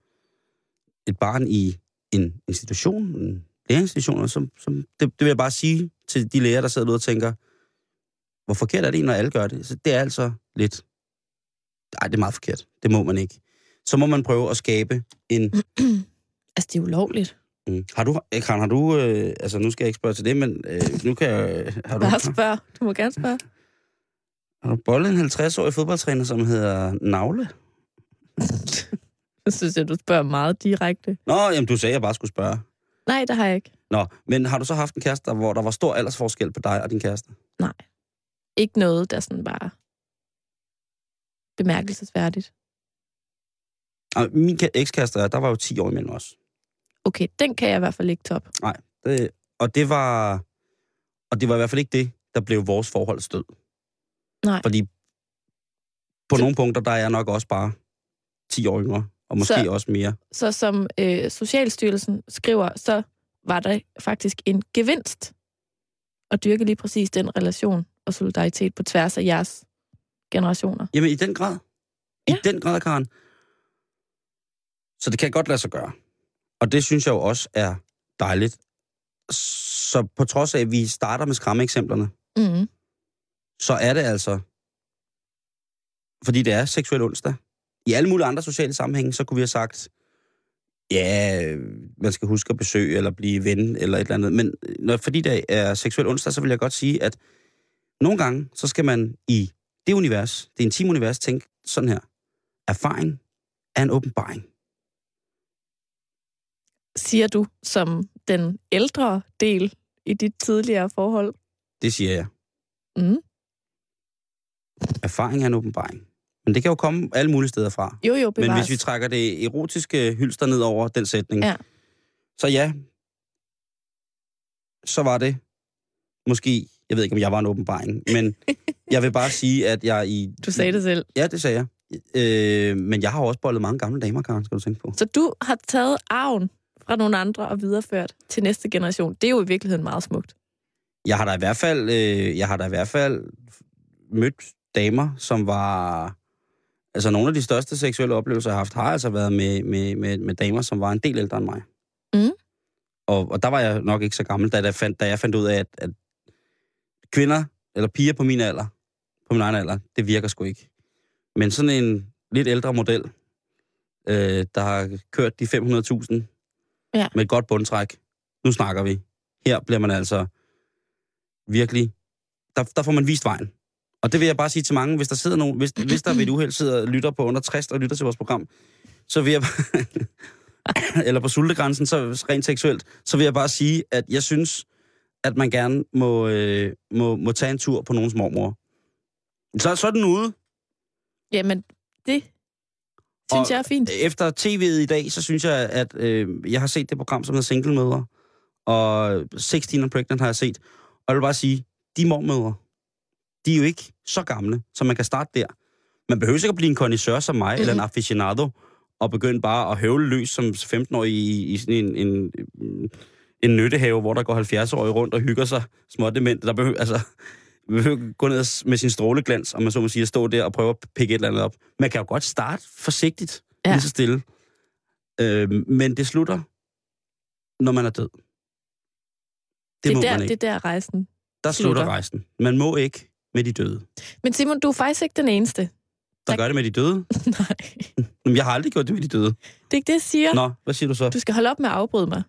et barn i en institution, en lærerinstitution, som, som, det, det vil jeg bare sige til de lærere, der sidder ude og tænker, hvor forkert er det, når alle gør det? Så det er altså lidt... Nej, det er meget forkert. Det må man ikke. Så må man prøve at skabe en... altså, det er ulovligt. Mm. Har du, Karen, har du, øh, altså nu skal jeg ikke spørge til det, men øh, nu kan jeg... Har du, Bare spørg. Du må gerne spørge. Har du bollet en 50-årig fodboldtræner, som hedder Navle? Så synes jeg, du spørger meget direkte. Nå, jamen du sagde, at jeg bare skulle spørge. Nej, det har jeg ikke. Nå, men har du så haft en kæreste, hvor der var stor aldersforskel på dig og din kæreste? Nej. Ikke noget, der sådan bare bemærkelsesværdigt. Min ekskæreste, der var jo 10 år imellem os. Okay, den kan jeg i hvert fald ikke top. Nej, det, og det var og det var i hvert fald ikke det, der blev vores forhold stød. Nej. Fordi på så, nogle punkter, der er jeg nok også bare 10 år yngre, og måske så, også mere. Så som øh, Socialstyrelsen skriver, så var der faktisk en gevinst at dyrke lige præcis den relation og solidaritet på tværs af jeres generationer. Jamen i den grad. I ja. den grad, Karen. Så det kan godt lade sig gøre. Og det synes jeg jo også er dejligt. Så på trods af, at vi starter med skræmmeeksemplerne, Mm. så er det altså, fordi det er seksuel onsdag. I alle mulige andre sociale sammenhænge, så kunne vi have sagt, ja, man skal huske at besøge eller blive ven eller et eller andet. Men når, fordi det er seksuel onsdag, så vil jeg godt sige, at nogle gange, så skal man i det univers, det intime univers, tænke sådan her. Erfaring er en åbenbaring. Siger du som den ældre del i dit tidligere forhold? Det siger jeg. Mm. Erfaring er en åbenbaring. Men det kan jo komme alle mulige steder fra. Jo, jo, bevares. Men hvis vi trækker det erotiske hylster ned over den sætning, Ja. så ja, så var det måske, jeg ved ikke, om jeg var en åbenbaring, men jeg vil bare sige, at jeg i... Du sagde det selv. Ja, det sagde jeg. Øh, men jeg har også bollet mange gamle damer, Karen, skal du tænke på. Så du har taget arven fra nogle andre og videreført til næste generation. Det er jo i virkeligheden meget smukt. Jeg har da i hvert fald, øh, jeg har da i hvert fald mødt damer, som var... Altså, nogle af de største seksuelle oplevelser, jeg har haft, har altså været med, med, med, med damer, som var en del ældre end mig. Mm. Og, og der var jeg nok ikke så gammel, da, jeg fandt, da jeg fandt ud af, at, at kvinder, eller piger på min alder, på min egen alder, det virker sgu ikke. Men sådan en lidt ældre model, øh, der har kørt de 500.000 Ja. med et godt bundtræk, nu snakker vi. Her bliver man altså virkelig, der, der får man vist vejen. Og det vil jeg bare sige til mange, hvis der sidder nogen, hvis, hvis der ved et uheld sidder og lytter på under 60 og lytter til vores program, så vil jeg bare, eller på sultegrænsen, så rent seksuelt, så vil jeg bare sige, at jeg synes, at man gerne må, øh, må, må tage en tur på nogens mormor. Så, så er den ude. Jamen, det synes Og jeg er fint. Efter tv'et i dag, så synes jeg, at øh, jeg har set det program, som hedder Singlemødre. Og 16 and Pregnant har jeg set. Og jeg vil bare sige, de mormødre, de er jo ikke så gamle, så man kan starte der. Man behøver ikke at blive en connoisseur som mig, mm. eller en aficionado, og begynde bare at høvle løs som 15-årig i, i sådan en, en, en nyttehave, hvor der går 70-årige rundt og hygger sig smådement. Der behøver, altså, behøver gå ned med sin stråleglans, om man så må sige, at stå der og prøve at pikke et eller andet op. Man kan jo godt starte forsigtigt, Ja. lige så stille. Øh, men det slutter, når man er død. Det, Det, er der, det er der rejsen. Der slutter slutter. rejsen. Man må ikke med de døde. Men Simon, du er faktisk ikke den eneste. Der Tak. gør det med de døde. Nej, Men jeg har aldrig gjort det med de døde. det er ikke det, jeg siger. Nå, hvad siger du så? Du skal holde op med at afbryde mig.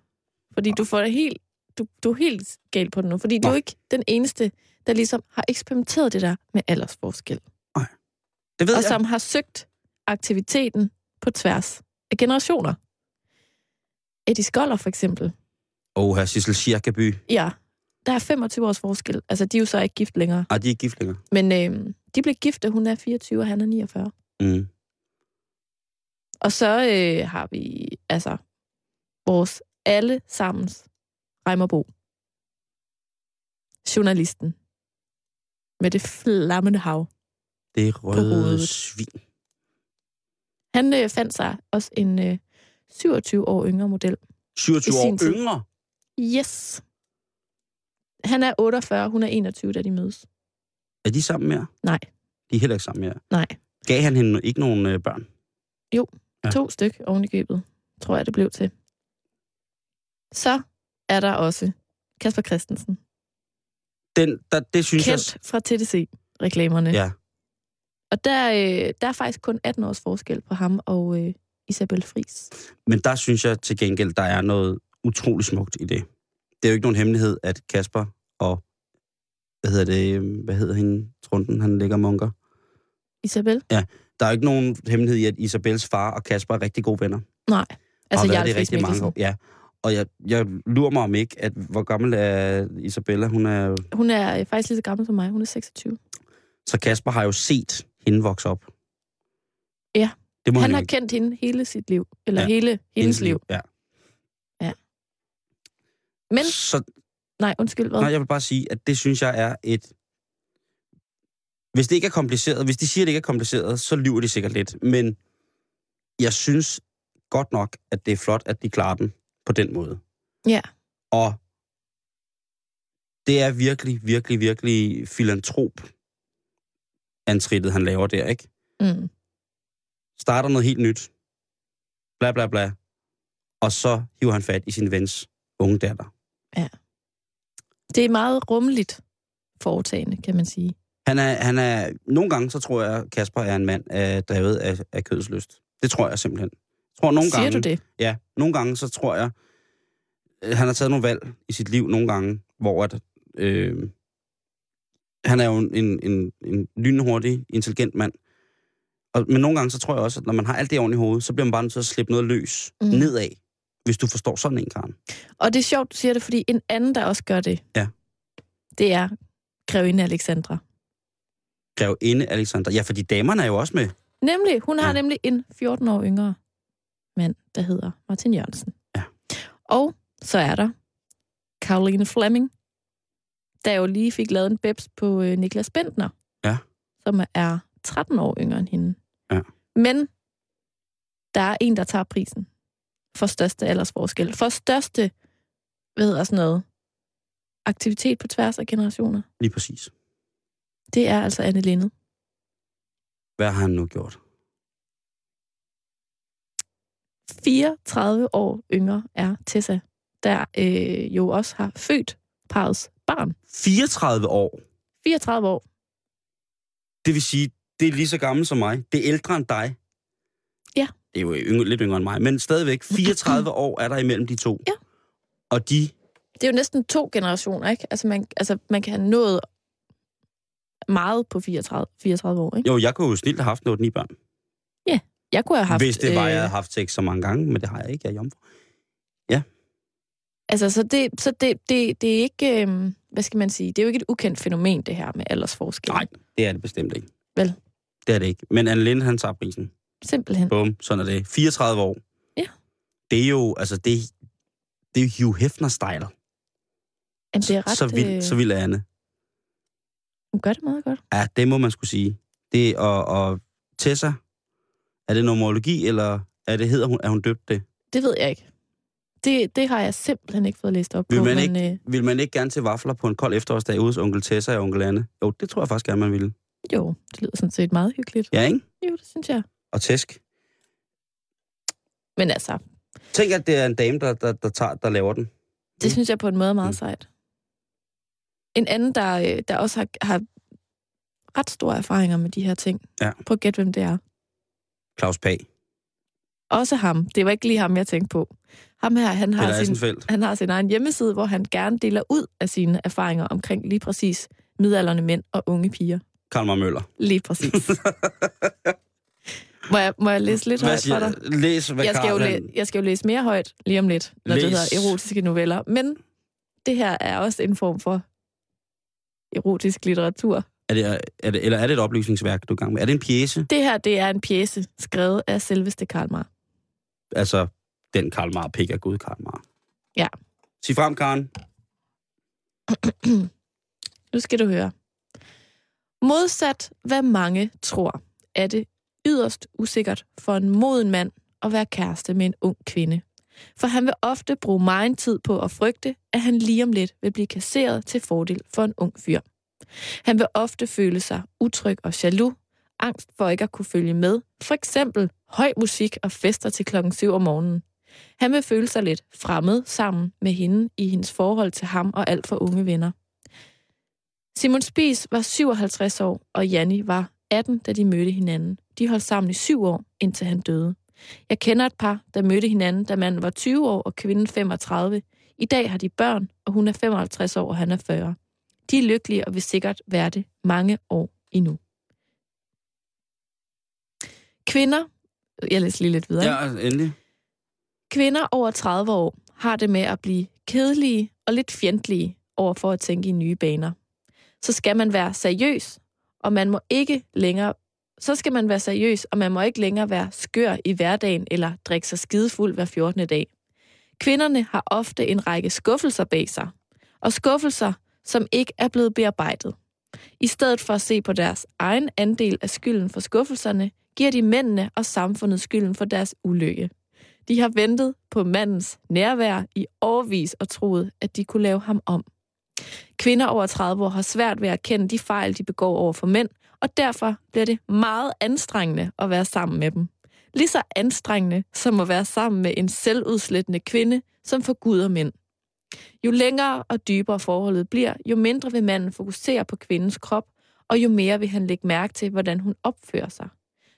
Fordi du får det helt, du, du er helt galt på det nu. Fordi du Nå. er ikke den eneste, der ligesom har eksperimenteret det der med aldersforskel. Det ved Og jeg. som har søgt aktiviteten på tværs af generationer. Eddie Skoller for eksempel. Åh, her Sissel Schirkeby. Ja, der er 25 års forskel. Altså, de er jo så ikke gift længere. Ej, de er ikke gift længere. Men øh, de blev gift, da hun er 24, og han er 49. Mm. Og så øh, har vi altså vores alle sammens Reimerbo. Journalisten. Med det flammende hav. Det røde svin. Han øh, fandt sig også en øh, 27 år yngre model. 27 I sin år tid. yngre. Yes. Han er 48, hun er 21, da de mødes. Er de sammen mere? Nej. De er heller ikke sammen mere. Nej. Gav han hende ikke nogen øh, børn? Ja. Ja. To styk oven i købet, tror jeg, det blev til. Så er der også Kasper Christensen. Den, der, det synes jeg... Kendt fra TDC-reklamerne. Ja. Og der, øh, der er faktisk kun 18 års forskel på ham og øh, Isabel Fris. Men der synes jeg til gengæld, der er noget utrolig smukt i det. Det er jo ikke nogen hemmelighed, at Kasper og... Hvad hedder det? øh, Hvad hedder hende? Trunden, han ligger munker. Isabel? Der er jo ikke nogen hemmelighed i, at Isabels far og Kasper er rigtig gode venner. Nej. Altså, jeg været det rigtig mange år. Ja. Og jeg, jeg lurer mig om ikke, at hvor gammel er Isabella? Hun er, Hun er øh, faktisk lige så gammel som mig. Hun er 26. så Kasper har jo set hende vokse op. Ja. Det må Han han, har jo kendt hende hele sit liv. Eller Ja. ja. hele hendes hendes liv. Ja. Men, Så nej, undskyld, hvad? nej, jeg vil bare sige, at det synes jeg er et... Hvis det ikke er kompliceret, hvis de siger, at det ikke er kompliceret, så lyver de sikkert lidt. Men jeg synes godt nok, at det er flot, at de klarer den på den måde. Ja. Og det er virkelig, virkelig, virkelig filantrop antrittet, han laver der, ikke? Mm. Starter noget helt nyt. bla bla bla. Og så hiver han fat i sin vens unge datter. Ja. Det er meget rummeligt foretagende, kan man sige. Han er, han er, nogle gange så tror jeg, Kasper er en mand er drevet af, af kødsløst. Det tror jeg simpelthen. Jeg tror, nogle Siger gange, du det? Ja, nogle gange så tror jeg, øh, han har taget nogle valg i sit liv nogle gange, hvor at, øh, han er jo en, en, en, lynhurtig, intelligent mand. Og, men nogle gange så tror jeg også, at når man har alt det ordentligt i hovedet, så bliver man bare nødt til at slippe noget løs mm. nedad, hvis du forstår sådan en, Karen. Og det er sjovt, du siger det, fordi en anden, der også gør det, Ja. det er grevinde Alexandra. Grevinde Alexander. Ja, fordi damerne er jo også med. Nemlig, hun har Ja. nemlig en 14 år yngre mand, der hedder Martin Jørgensen. Ja. Og så er der Caroline Fleming, der jo lige fik lavet en babs på øh, Niklas Bentner, Ja. som er 13 år yngre end hende. Ja. Men der er en, der tager prisen for største aldersforskel. For største, hvad hedder sådan noget, aktivitet på tværs af generationer. Lige præcis. Det er altså Anne Linde. Hvad har han nu gjort? 34 år yngre er Tessa, der øh, jo også har født parets barn. 34 år. 34 år. Det vil sige, det er lige så gammel som mig. Det er ældre end dig. Ja. Det er jo yngre, lidt yngre end mig, men stadigvæk 34 år er der imellem de to. Ja. Og de, Det er jo næsten to generationer, ikke? Altså, man, altså, man kan have nået meget på 34, 34 år, ikke? jo, jeg kunne jo snilt have haft noget ni børn. Jeg kunne have haft... Hvis det var, øh, jeg havde haft sex så mange gange, men det har jeg ikke, jeg er jomfru. Altså, så det, så det, det, det er ikke... Øh, hvad skal man sige? Det er jo ikke et ukendt fænomen, det her med aldersforskel. Nej, det er det bestemt ikke. Vel? Det er det ikke. Men Anne Linde, han tager prisen. Simpelthen. Bum, sådan er det. 34 år. Ja. Det er jo, altså, det, det er jo Hugh Hefner-style. Jamen, det er ret... så, vild, øh, så vild er Anne. Hun gør det meget godt. Ja, det må man skulle sige. Det og, og Tessa, er det nomologi, eller er det hedder hun, er hun døbt det? Det ved jeg ikke. Det, det har jeg simpelthen ikke fået læst op Vil på. man men, øh, Vil man ikke gerne til vafler på en kold efterårsdag ude hos onkel Tessa og onkel Anne? Jo, det tror jeg faktisk gerne, man ville. jo, det lyder sådan set meget hyggeligt. Ja, ikke? Jo, det synes jeg. Og tæsk. Men altså, Tænk, at det er en dame, der, der, der, tager, der laver den. Det synes jeg på en måde er meget Mm. sejt. En anden, der, øh, der også har, har ret store erfaringer med de her ting. Ja. Prøv at gætte, hvem det er. Claus Pag. Også ham. Det var ikke lige ham, jeg tænkte på. Ham her, han har, sin, han har sin egen hjemmeside, hvor han gerne deler ud af sine erfaringer omkring lige præcis midalderne mænd og unge piger. Karl Møller. Lige præcis. må, jeg, må jeg læse lidt højt for dig? læs, hvad jeg skal, jo læ- jeg skal jo læse mere højt lige om lidt, når det Læs. hedder erotiske noveller. Men det her er også en form for erotisk litteratur. er det, er det, eller er det et oplysningsværk, du er gang med? Er det en pjæse? Det her, det er en pjæse, skrevet af selveste Karl Marr. Altså, den Karl Mar pik er Gud Karl Mar. Ja. Sig frem, Karen. Nu skal du høre. Modsat hvad mange tror, er det yderst usikkert for en moden mand at være kæreste med en ung kvinde. For han vil ofte bruge meget tid på at frygte, at han lige om lidt vil blive kasseret til fordel for en ung fyr. Han vil ofte føle sig utryg og jaloux, angst for ikke at kunne følge med, for eksempel høj musik og fester til klokken 7 om morgenen. Han vil føle sig lidt fremmed sammen med hende i hendes forhold til ham og alt for unge venner. Simon Spies var 57 år, og Janni var 18, da de mødte hinanden. De holdt sammen i syv år, indtil han døde. Jeg kender et par, der mødte hinanden, da manden var 20 år og kvinden 35. I dag har de børn, og hun er 55 år, og han er 40. De er lykkelige og vil sikkert være det mange år endnu. Kvinder, jeg læser lige lidt videre. Ja, endelig. Kvinder over 30 år har det med at blive kedelige og lidt fjendtlige over for at tænke i nye baner. Så skal man være seriøs, og man må ikke længere så skal man være seriøs, og man må ikke længere være skør i hverdagen eller drikke sig skidefuld hver 14. dag. Kvinderne har ofte en række skuffelser bag sig, og skuffelser, som ikke er blevet bearbejdet. I stedet for at se på deres egen andel af skylden for skuffelserne, giver de mændene og samfundet skylden for deres ulykke. De har ventet på mandens nærvær i årvis og troet, at de kunne lave ham om. Kvinder over 30 år har svært ved at kende de fejl, de begår over for mænd, og derfor bliver det meget anstrengende at være sammen med dem. Lige så anstrengende som at være sammen med en selvudslættende kvinde, som forguder mænd. Jo længere og dybere forholdet bliver, jo mindre vil manden fokusere på kvindens krop, og jo mere vil han lægge mærke til, hvordan hun opfører sig.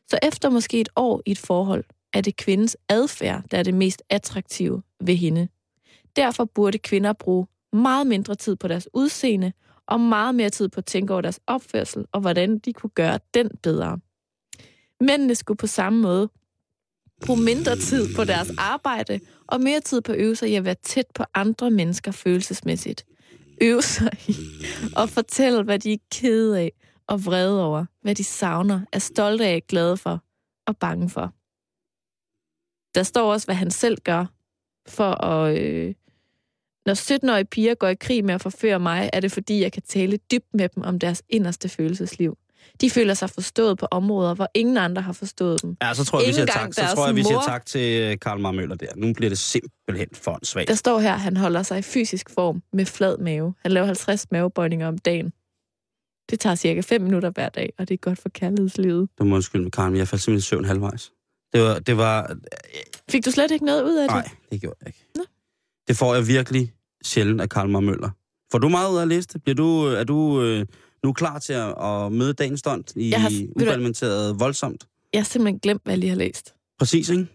Så efter måske et år i et forhold, er det kvindens adfærd, der er det mest attraktive ved hende. Derfor burde kvinder bruge meget mindre tid på deres udseende, og meget mere tid på at tænke over deres opførsel, og hvordan de kunne gøre den bedre. Mændene skulle på samme måde bruge mindre tid på deres arbejde, og mere tid på at øve sig i at være tæt på andre mennesker følelsesmæssigt. Øve sig i at fortælle, hvad de er kede af og vrede over, hvad de savner, er stolte af, glade for og bange for. Der står også, hvad han selv gør for at... Øh, når 17-årige piger går i krig med at forføre mig, er det fordi, jeg kan tale dybt med dem om deres inderste følelsesliv. De føler sig forstået på områder, hvor ingen andre har forstået dem. Ja, så tror jeg, vi siger tak. Så tror jeg, vi siger tak til øh, Karl Marmøller der. Nu bliver det simpelthen for en svag. Der står her, at han holder sig i fysisk form med flad mave. Han laver 50 mavebøjninger om dagen. Det tager cirka 5 minutter hver dag, og det er godt for kærlighedslivet. Du må undskylde Karl, men jeg faldt simpelthen søvn halvvejs. Det var, det var... Fik du slet ikke noget ud af det? Nej, det gjorde jeg ikke. Nå. Det får jeg virkelig sjældent af Karl Møller. Får du meget ud af at læse det? Bliver du, er du øh, nu klar til at, at møde dagens stund i uparlamenteret voldsomt? Jeg har simpelthen glemt, hvad jeg lige har læst. Præcis, ikke?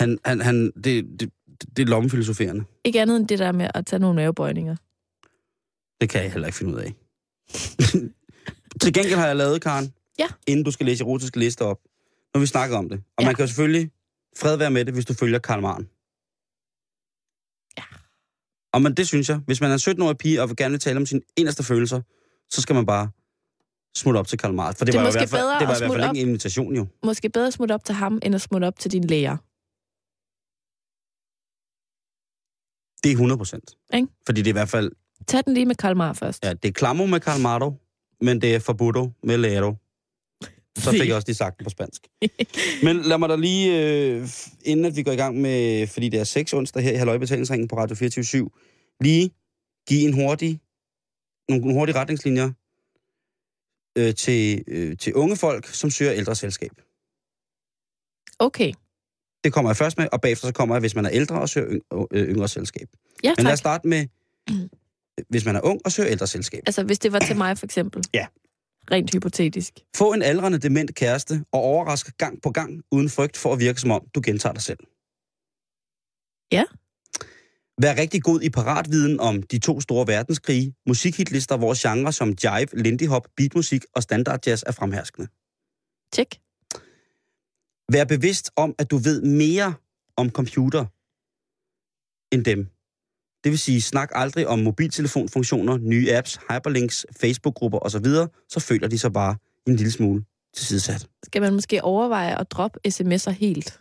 Han, han, han, det, det, det er lommefilosoferende. Ikke andet end det der med at tage nogle mavebøjninger. Det kan jeg heller ikke finde ud af. Til gengæld har jeg lavet, Karen, ja. inden du skal læse erotiske lister op, når vi snakker om det. Og ja. man kan jo selvfølgelig fred være med det, hvis du følger Karl Maren. Og men det synes jeg. Hvis man er en 17-årig pige og vil gerne vil tale om sine eneste følelser, så skal man bare smutte op til Karl Maren. For det, det var, i hvert fald, det var i hvert fald ikke en invitation, jo. Måske bedre at smutte op til ham, end at smutte op til din læger. Det er 100 procent. Fordi det er i hvert fald... Tag den lige med Karl Mar først. Ja, det er klamo med Karl Mardo, men det er forbudt med Lero. Så fik jeg også lige sagt det på spansk. Men lad mig da lige, øh, inden at vi går i gang med, fordi det er 6 onsdag her i Halløj på Radio 24 lige give en hurtig, nogle hurtige retningslinjer øh, til, øh, til unge folk, som søger ældre selskab. Okay. Det kommer jeg først med, og bagefter så kommer jeg, hvis man er ældre og søger øh, yngre selskab. Ja, tak. Men lad os starte med, hvis man er ung og søger ældre selskab. Altså, hvis det var til mig, for eksempel. Ja. Rent hypotetisk. Få en aldrende dement kæreste og overraske gang på gang, uden frygt for at virke som om, du gentager dig selv. Ja. Vær rigtig god i paratviden om de to store verdenskrige, musikhitlister, hvor genre som jive, lindy hop, beatmusik og standard jazz er fremherskende. Tjek. Vær bevidst om, at du ved mere om computer end dem. Det vil sige, snak aldrig om mobiltelefonfunktioner, nye apps, hyperlinks, Facebook-grupper osv., så føler de sig bare en lille smule tilsidesat. Skal man måske overveje at droppe sms'er helt?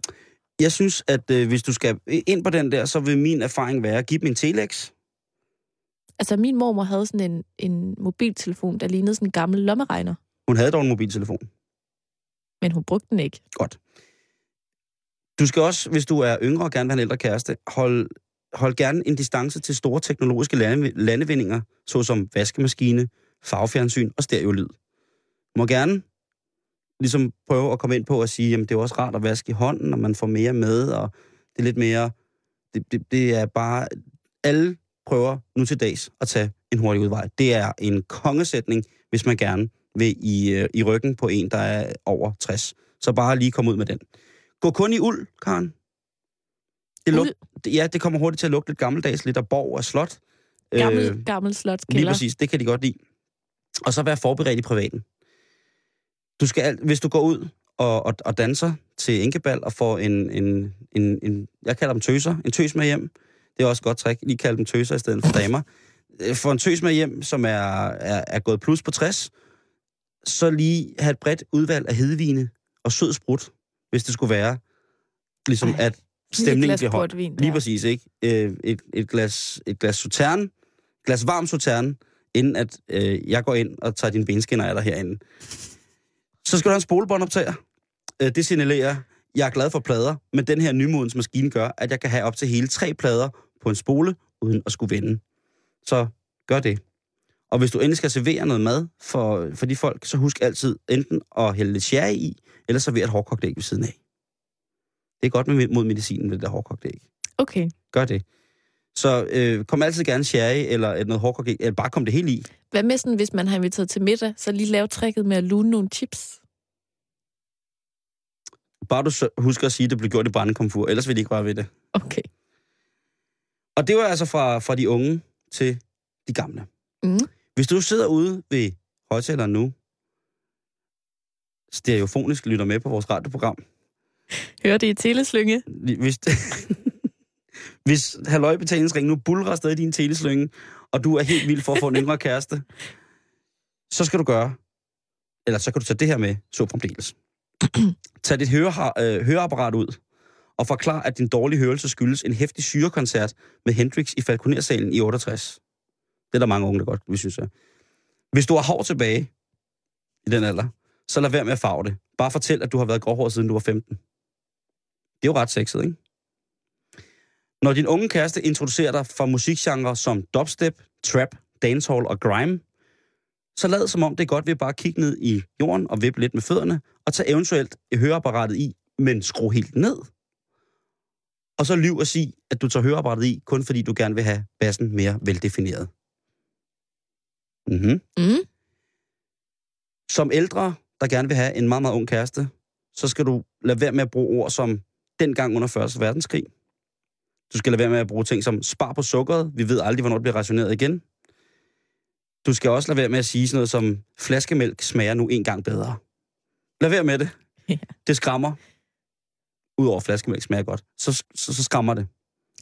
Jeg synes, at øh, hvis du skal ind på den der, så vil min erfaring være, give dem en telex. Altså, min mormor havde sådan en, en mobiltelefon, der lignede sådan en gammel lommeregner. Hun havde dog en mobiltelefon. Men hun brugte den ikke. Godt. Du skal også, hvis du er yngre og gerne vil have en ældre kæreste, hold, hold gerne en distance til store teknologiske lande, landevindinger, såsom vaskemaskine, farvefjernsyn og stereolyd. Må gerne ligesom prøve at komme ind på at sige, at det er også rart at vaske i hånden, og man får mere med, og det er lidt mere... Det, det, det er bare... Alle prøver nu til dags at tage en hurtig udvej. Det er en kongesætning, hvis man gerne vil i, øh, i ryggen på en, der er over 60. Så bare lige komme ud med den. Gå kun i uld, Karen. Det luk, ja, det kommer hurtigt til at lugte lidt gammeldags, lidt af borg og slot. Gammel, øh, gammel slot Lige præcis, det kan de godt lide. Og så være forberedt i privaten. Du skal, hvis du går ud og, og, og danser til enkebal og får en, en, en, en, jeg kalder dem tøser, en tøs med hjem. Det er også et godt trick, lige kalde dem tøser i stedet for damer. Øh, få en tøs med hjem, som er, er, er gået plus på 60, så lige have et bredt udvalg af hedvine og sød sprut, hvis det skulle være, ligesom Ej, at stemningen bliver høj. Lige præcis, ikke? Øh, et, et, glas, et glas sauterne, glas varm sauterne, inden at øh, jeg går ind og tager dine benskinner af dig herinde. Så skal du have en spolebåndoptager. Øh, det signalerer, jeg er glad for plader, men den her nymodens maskine gør, at jeg kan have op til hele tre plader på en spole, uden at skulle vende. Så gør det. Og hvis du endelig skal servere noget mad for, for de folk, så husk altid enten at hælde lidt sherry i, eller servere et hårdkogt æg ved siden af. Det er godt med, mod medicinen, det der hårdkogte æg. Okay. Gør det. Så øh, kom altid gerne sherry eller noget hårdkogt æg, eller bare kom det helt i. Hvad med sådan, hvis man har inviteret til middag, så lige lave tricket med at lune nogle chips? Bare du husker at sige, at det blev gjort i brændekomfur, ellers vil de ikke bare ved det. Okay. Og det var altså fra, fra de unge til de gamle. Mm. Hvis du sidder ude ved højtaleren nu, stereofonisk lytter med på vores radioprogram. Hør det i teleslynge. Hvis, hvis halløj betalingsring nu bulrer afsted i din teleslynge, og du er helt vild for at få en yngre kæreste, så skal du gøre, eller så kan du tage det her med, så fremdeles. Tag dit høre, øh, høreapparat ud, og forklar, at din dårlige hørelse skyldes en hæftig syrekoncert med Hendrix i Falconer-salen i 68. Det er der mange unge, der godt vil synes jeg. Hvis du har hår tilbage i den alder, så lad være med at farve det. Bare fortæl, at du har været gråhåret siden du var 15. Det er jo ret sexet, ikke? Når din unge kæreste introducerer dig for musikgenre som dubstep, trap, dancehall og grime, så lad som om det er godt ved bare at kigge ned i jorden og vippe lidt med fødderne, og tage eventuelt høreapparatet i, men skru helt ned. Og så lyv og sig, at du tager høreapparatet i, kun fordi du gerne vil have bassen mere veldefineret. Mm-hmm. Mm. Som ældre, der gerne vil have en meget, meget ung kæreste, så skal du lade være med at bruge ord som dengang under 1. verdenskrig. Du skal lade være med at bruge ting som spar på sukkeret. Vi ved aldrig, hvornår det bliver rationeret igen. Du skal også lade være med at sige sådan noget som, flaskemælk smager nu en gang bedre. Lad være med det. Ja. Det skræmmer. Udover flaskemælk smager godt. Så, så, så skræmmer det.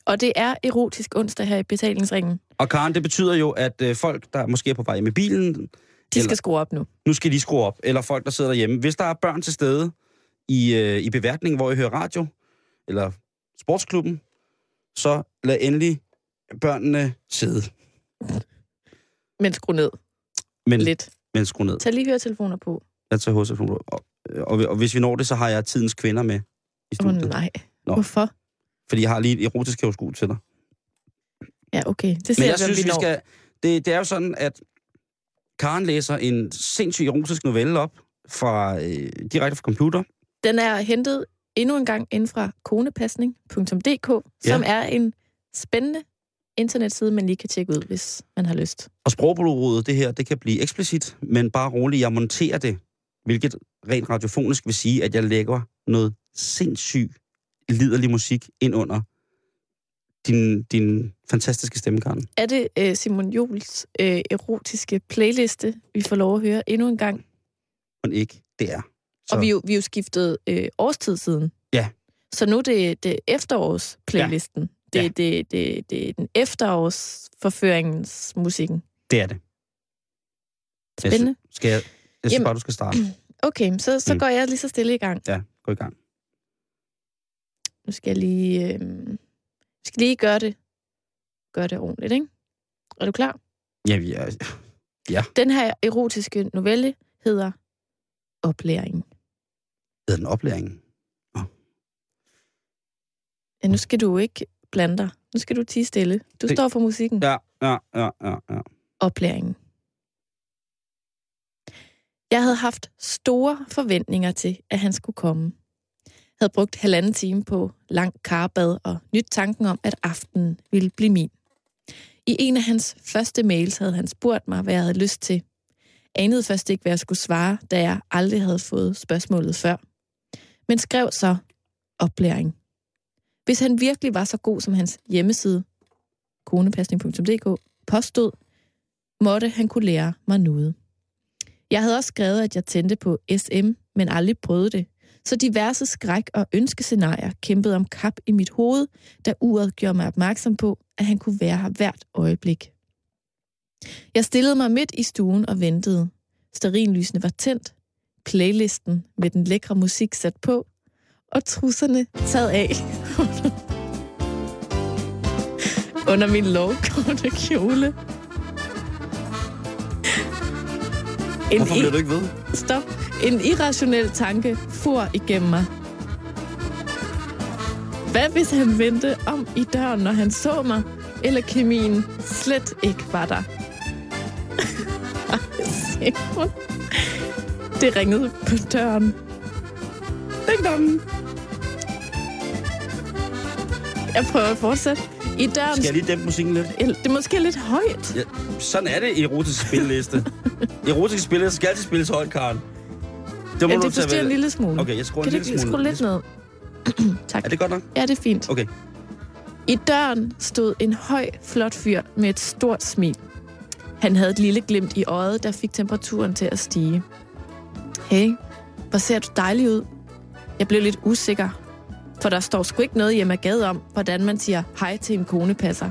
Og det er erotisk onsdag her i betalingsringen. Og Karen, det betyder jo, at øh, folk, der måske er på vej med bilen, De skal Eller- skrue op nu. nu skal de skrue op. Eller folk, der sidder derhjemme. Hvis der er børn til stede i, øh, i beværtningen, hvor I hører radio, eller sportsklubben, så lad endelig børnene sidde. Men skru ned Men, lidt. men skru ned. Tag lige høretelefoner på. Jeg tager hos og, og, og hvis vi når det, så har jeg tidens kvinder med i oh, nej. Nå. Hvorfor? Fordi jeg har lige et erotisk horoskop til dig. Ja, okay. Det ser Men jeg, jeg synes, vi vi skal... Det, det er jo sådan, at Karen læser en sindssygt erotisk novelle op fra, øh, direkte fra computer. Den er hentet endnu en gang inden fra konepasning.dk, som er en spændende internetside, man lige kan tjekke ud, hvis man har lyst. Og sprogbruget, det her, det kan blive eksplicit, men bare roligt, jeg monterer det, hvilket rent radiofonisk vil sige, at jeg lægger noget sindssygt liderlig musik ind under din, din fantastiske stemme, Karen. Er det øh, Simon Jules øh, erotiske playliste, vi får lov at høre endnu en gang? Men ikke, det er. Så. Og vi er jo, vi er jo skiftet øh, årstid siden. Ja. Så nu er det, det efterårs-playlisten. Ja. Det, Ja. det, det, det er den efterårs-forføringens musikken. Det er det. Jeg Spændende. sy- Skal jeg, jeg synes Jamen- bare, du skal starte. Okay, så, så Mm. går jeg lige så stille i gang. Ja, gå i gang. Nu skal jeg lige, øh, skal lige gøre det, gøre det ordentligt, ikke? Er du klar? Ja, vi er... Den her erotiske novelle hedder Oplæring. Hedder den oplæringen? Ja, nu skal du ikke blande dig. Nu skal du tige stille. Du Det- står for musikken. Ja, ja, ja, ja, ja. oplæringen. Jeg havde haft store forventninger til, at han skulle komme. Havde brugt halvanden time på lang karbad og nyt tanken om, at aftenen ville blive min. I en af hans første mails havde han spurgt mig, hvad jeg havde lyst til. Anede først ikke, hvad jeg skulle svare, da jeg aldrig havde fået spørgsmålet før. Men skrev så oplæring. Hvis han virkelig var så god som hans hjemmeside, konepasning.dk, påstod, måtte han kunne lære mig noget. Jeg havde også skrevet, at jeg tændte på SM, men aldrig prøvede det. Så diverse skræk- og ønskescenarier kæmpede om kap i mit hoved, da uret gjorde mig opmærksom på, at han kunne være her hvert øjeblik. Jeg stillede mig midt i stuen og ventede. Sterinlysene var tændt, playlisten med den lækre musik sat på, og trusserne taget af under min lovkorte kjole. En Hvorfor bliver du ikke ved? Stop. En irrationel tanke for igennem mig. Hvad hvis han vendte om i døren, når han så mig, eller kemien slet ikke var der? Simon. Det ringede på døren. Ding dong. Jeg prøver at fortsætte. I døren... Skal jeg lige dæmpe musikken lidt? Det er måske lidt højt. Ja, sådan er det i erotisk spilleliste. erotisk spilleliste skal altid spilles højt, Karen. Det må ja, det forstyrrer en lille smule. Okay, jeg skruer kan en lille smule. Kan du lidt ned? tak. Er det godt nok? Ja, det er fint. Okay. I døren stod en høj, flot fyr med et stort smil. Han havde et lille glimt i øjet, der fik temperaturen til at stige. Hey, hvor ser du dejlig ud? Jeg blev lidt usikker, for der står sgu ikke noget hjemme af gade om, hvordan man siger hej til en konepasser.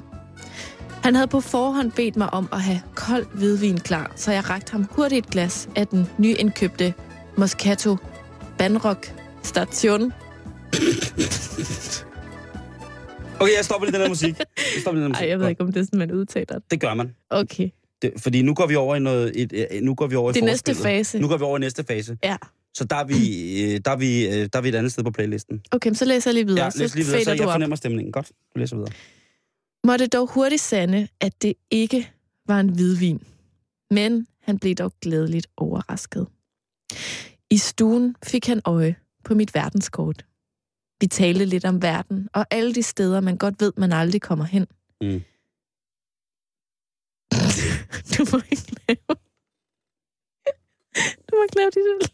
Han havde på forhånd bedt mig om at have kold hvidvin klar, så jeg rakte ham hurtigt et glas af den nyindkøbte Moscato Banrock Station. Okay, jeg stopper lige den her musik. Jeg stopper lige den her musik. Ej, jeg ved ikke, om det er sådan, man udtaler det. Det gør man. Okay. Det, fordi nu går vi over i noget... Et, et, nu går vi over i Det næste fase. Nu går vi over i næste fase. Ja. Så der er vi, øh, der er vi, øh, der er vi et andet sted på playlisten. Okay, men så læser jeg lige videre. Ja, læs lige videre, så fader jeg du op. fornemmer stemningen. Godt, du læser videre. Måtte dog hurtigt sande, at det ikke var en hvidvin. Men han blev dog glædeligt overrasket. I stuen fik han øje på mit verdenskort. Vi talte lidt om verden, og alle de steder, man godt ved, man aldrig kommer hen. Mm. Du må ikke lave... Du må ikke lave de der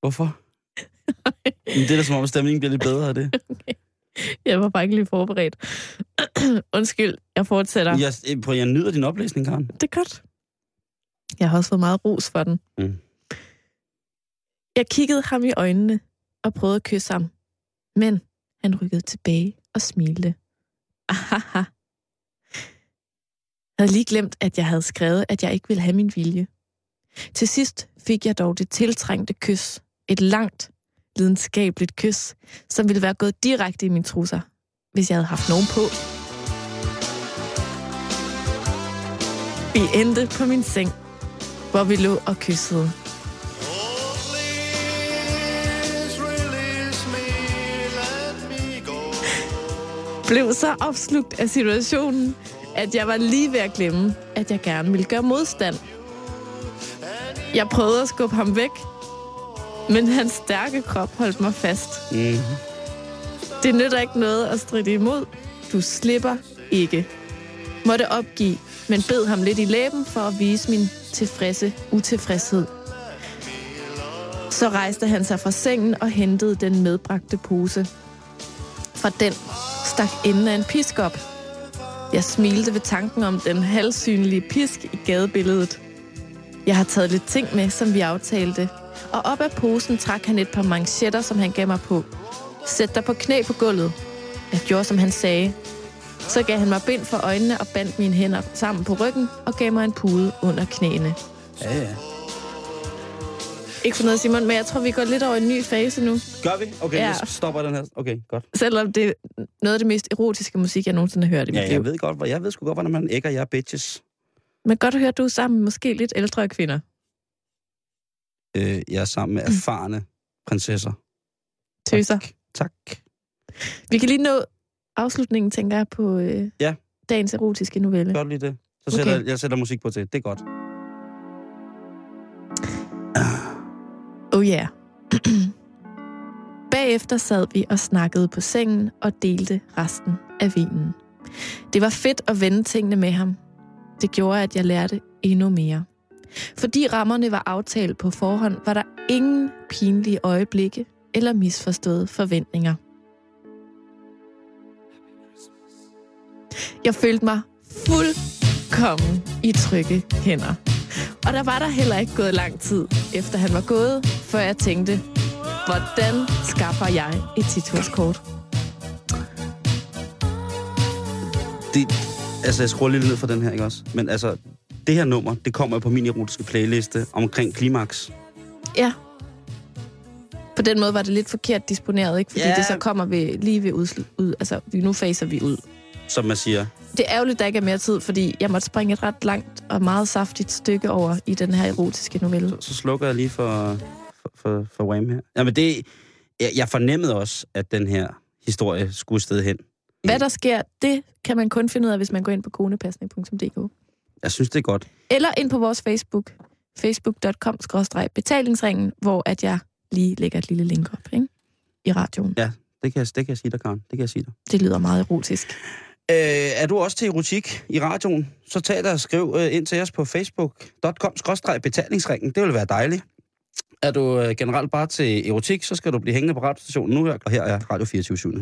Hvorfor? Men det er da som om, at stemningen bliver lidt bedre af det. Jeg var bare ikke lige forberedt. Undskyld, jeg fortsætter. Jeg, øh, prøv, jeg nyder din oplæsning, Karen. Det er godt. Jeg har også fået meget ros for den. Mm. Jeg kiggede ham i øjnene og prøvede at kysse ham. Men han rykkede tilbage og smilte. Ahaha. Jeg havde lige glemt, at jeg havde skrevet, at jeg ikke ville have min vilje. Til sidst fik jeg dog det tiltrængte kys. Et langt, lidenskabeligt kys, som ville være gået direkte i mine trusser, hvis jeg havde haft nogen på. Vi endte på min seng, hvor vi lå og kyssede. Blev så opslugt af situationen, at jeg var lige ved at glemme, at jeg gerne ville gøre modstand. Jeg prøvede at skubbe ham væk, men hans stærke krop holdt mig fast. Mm. Det nytter ikke noget at stride imod. Du slipper ikke. Måtte opgive, men bed ham lidt i læben for at vise min tilfredse utilfredshed. Så rejste han sig fra sengen og hentede den medbragte pose. Fra den stak enden af en pisk op. Jeg smilte ved tanken om den halvsynlige pisk i gadebilledet. Jeg har taget lidt ting med, som vi aftalte, og op af posen trak han et par manchetter, som han gav mig på. Sæt dig på knæ på gulvet. Jeg gjorde, som han sagde. Så gav han mig bind for øjnene og bandt mine hænder sammen på ryggen og gav mig en pude under knæene. Ja, ja. Ikke for noget, Simon, men jeg tror, vi går lidt over i en ny fase nu. Gør vi? Okay, Ja. jeg stopper den her. Okay, godt. Selvom det er noget af det mest erotiske musik, jeg nogensinde har hørt i mit Ja, liv. jeg ved godt, hvor jeg ved sgu godt, hvordan man ægger jer bitches. Men godt at høre, at du er sammen med måske lidt ældre kvinder. Øh, jeg er sammen med erfarne prinsesser. Tøser. Tak. tak. Vi kan lige nå afslutningen, tænker jeg, på øh, Ja. dagens erotiske novelle. Gør lige det? Så sætter, jeg- jeg sætter musik på til. Det er godt. Oh yeah. Bagefter sad vi og snakkede på sengen og delte resten af vinen. Det var fedt at vende tingene med ham. Det gjorde, at jeg lærte endnu mere. Fordi rammerne var aftalt på forhånd, var der ingen pinlige øjeblikke eller misforståede forventninger. Jeg følte mig fuldkommen i trygge hænder. Og der var der heller ikke gået lang tid, efter han var gået, før jeg tænkte, hvordan skaffer jeg et titulskort? Det, altså, jeg skruer lidt ned for den her, ikke også? Men altså, det her nummer, det kommer på min erotiske playliste omkring klimaks. Ja. På den måde var det lidt forkert disponeret, ikke? Fordi Ja. det så kommer ved, lige ved udslut, ud. Altså, vi- nu faser vi ud. Som man siger. Det er ærgerligt, der ikke er mere tid, fordi jeg måtte springe et ret langt og meget saftigt stykke over i den her erotiske novelle. Så slukker jeg lige for, for, for, for Wham her. Jamen det, jeg, jeg fornemmede også, at den her historie skulle sted hen. Hvad der sker, det kan man kun finde ud af, hvis man går ind på konepasning.dk. Jeg synes, det er godt. Eller ind på vores Facebook, facebook.com-betalingsringen, hvor at jeg lige lægger et lille link op ikke? i radioen. Ja, Det kan, det kan jeg sige dig, Karen. Det kan jeg sige dig. Det lyder meget erotisk. Øh, er du også til erotik i radioen, så tag dig og skriv øh, ind til os på facebook.com-betalingsringen. Det vil være dejligt. Er du øh, generelt bare til erotik, så skal du blive hængende på radiostationen nu, og her er Radio 24 7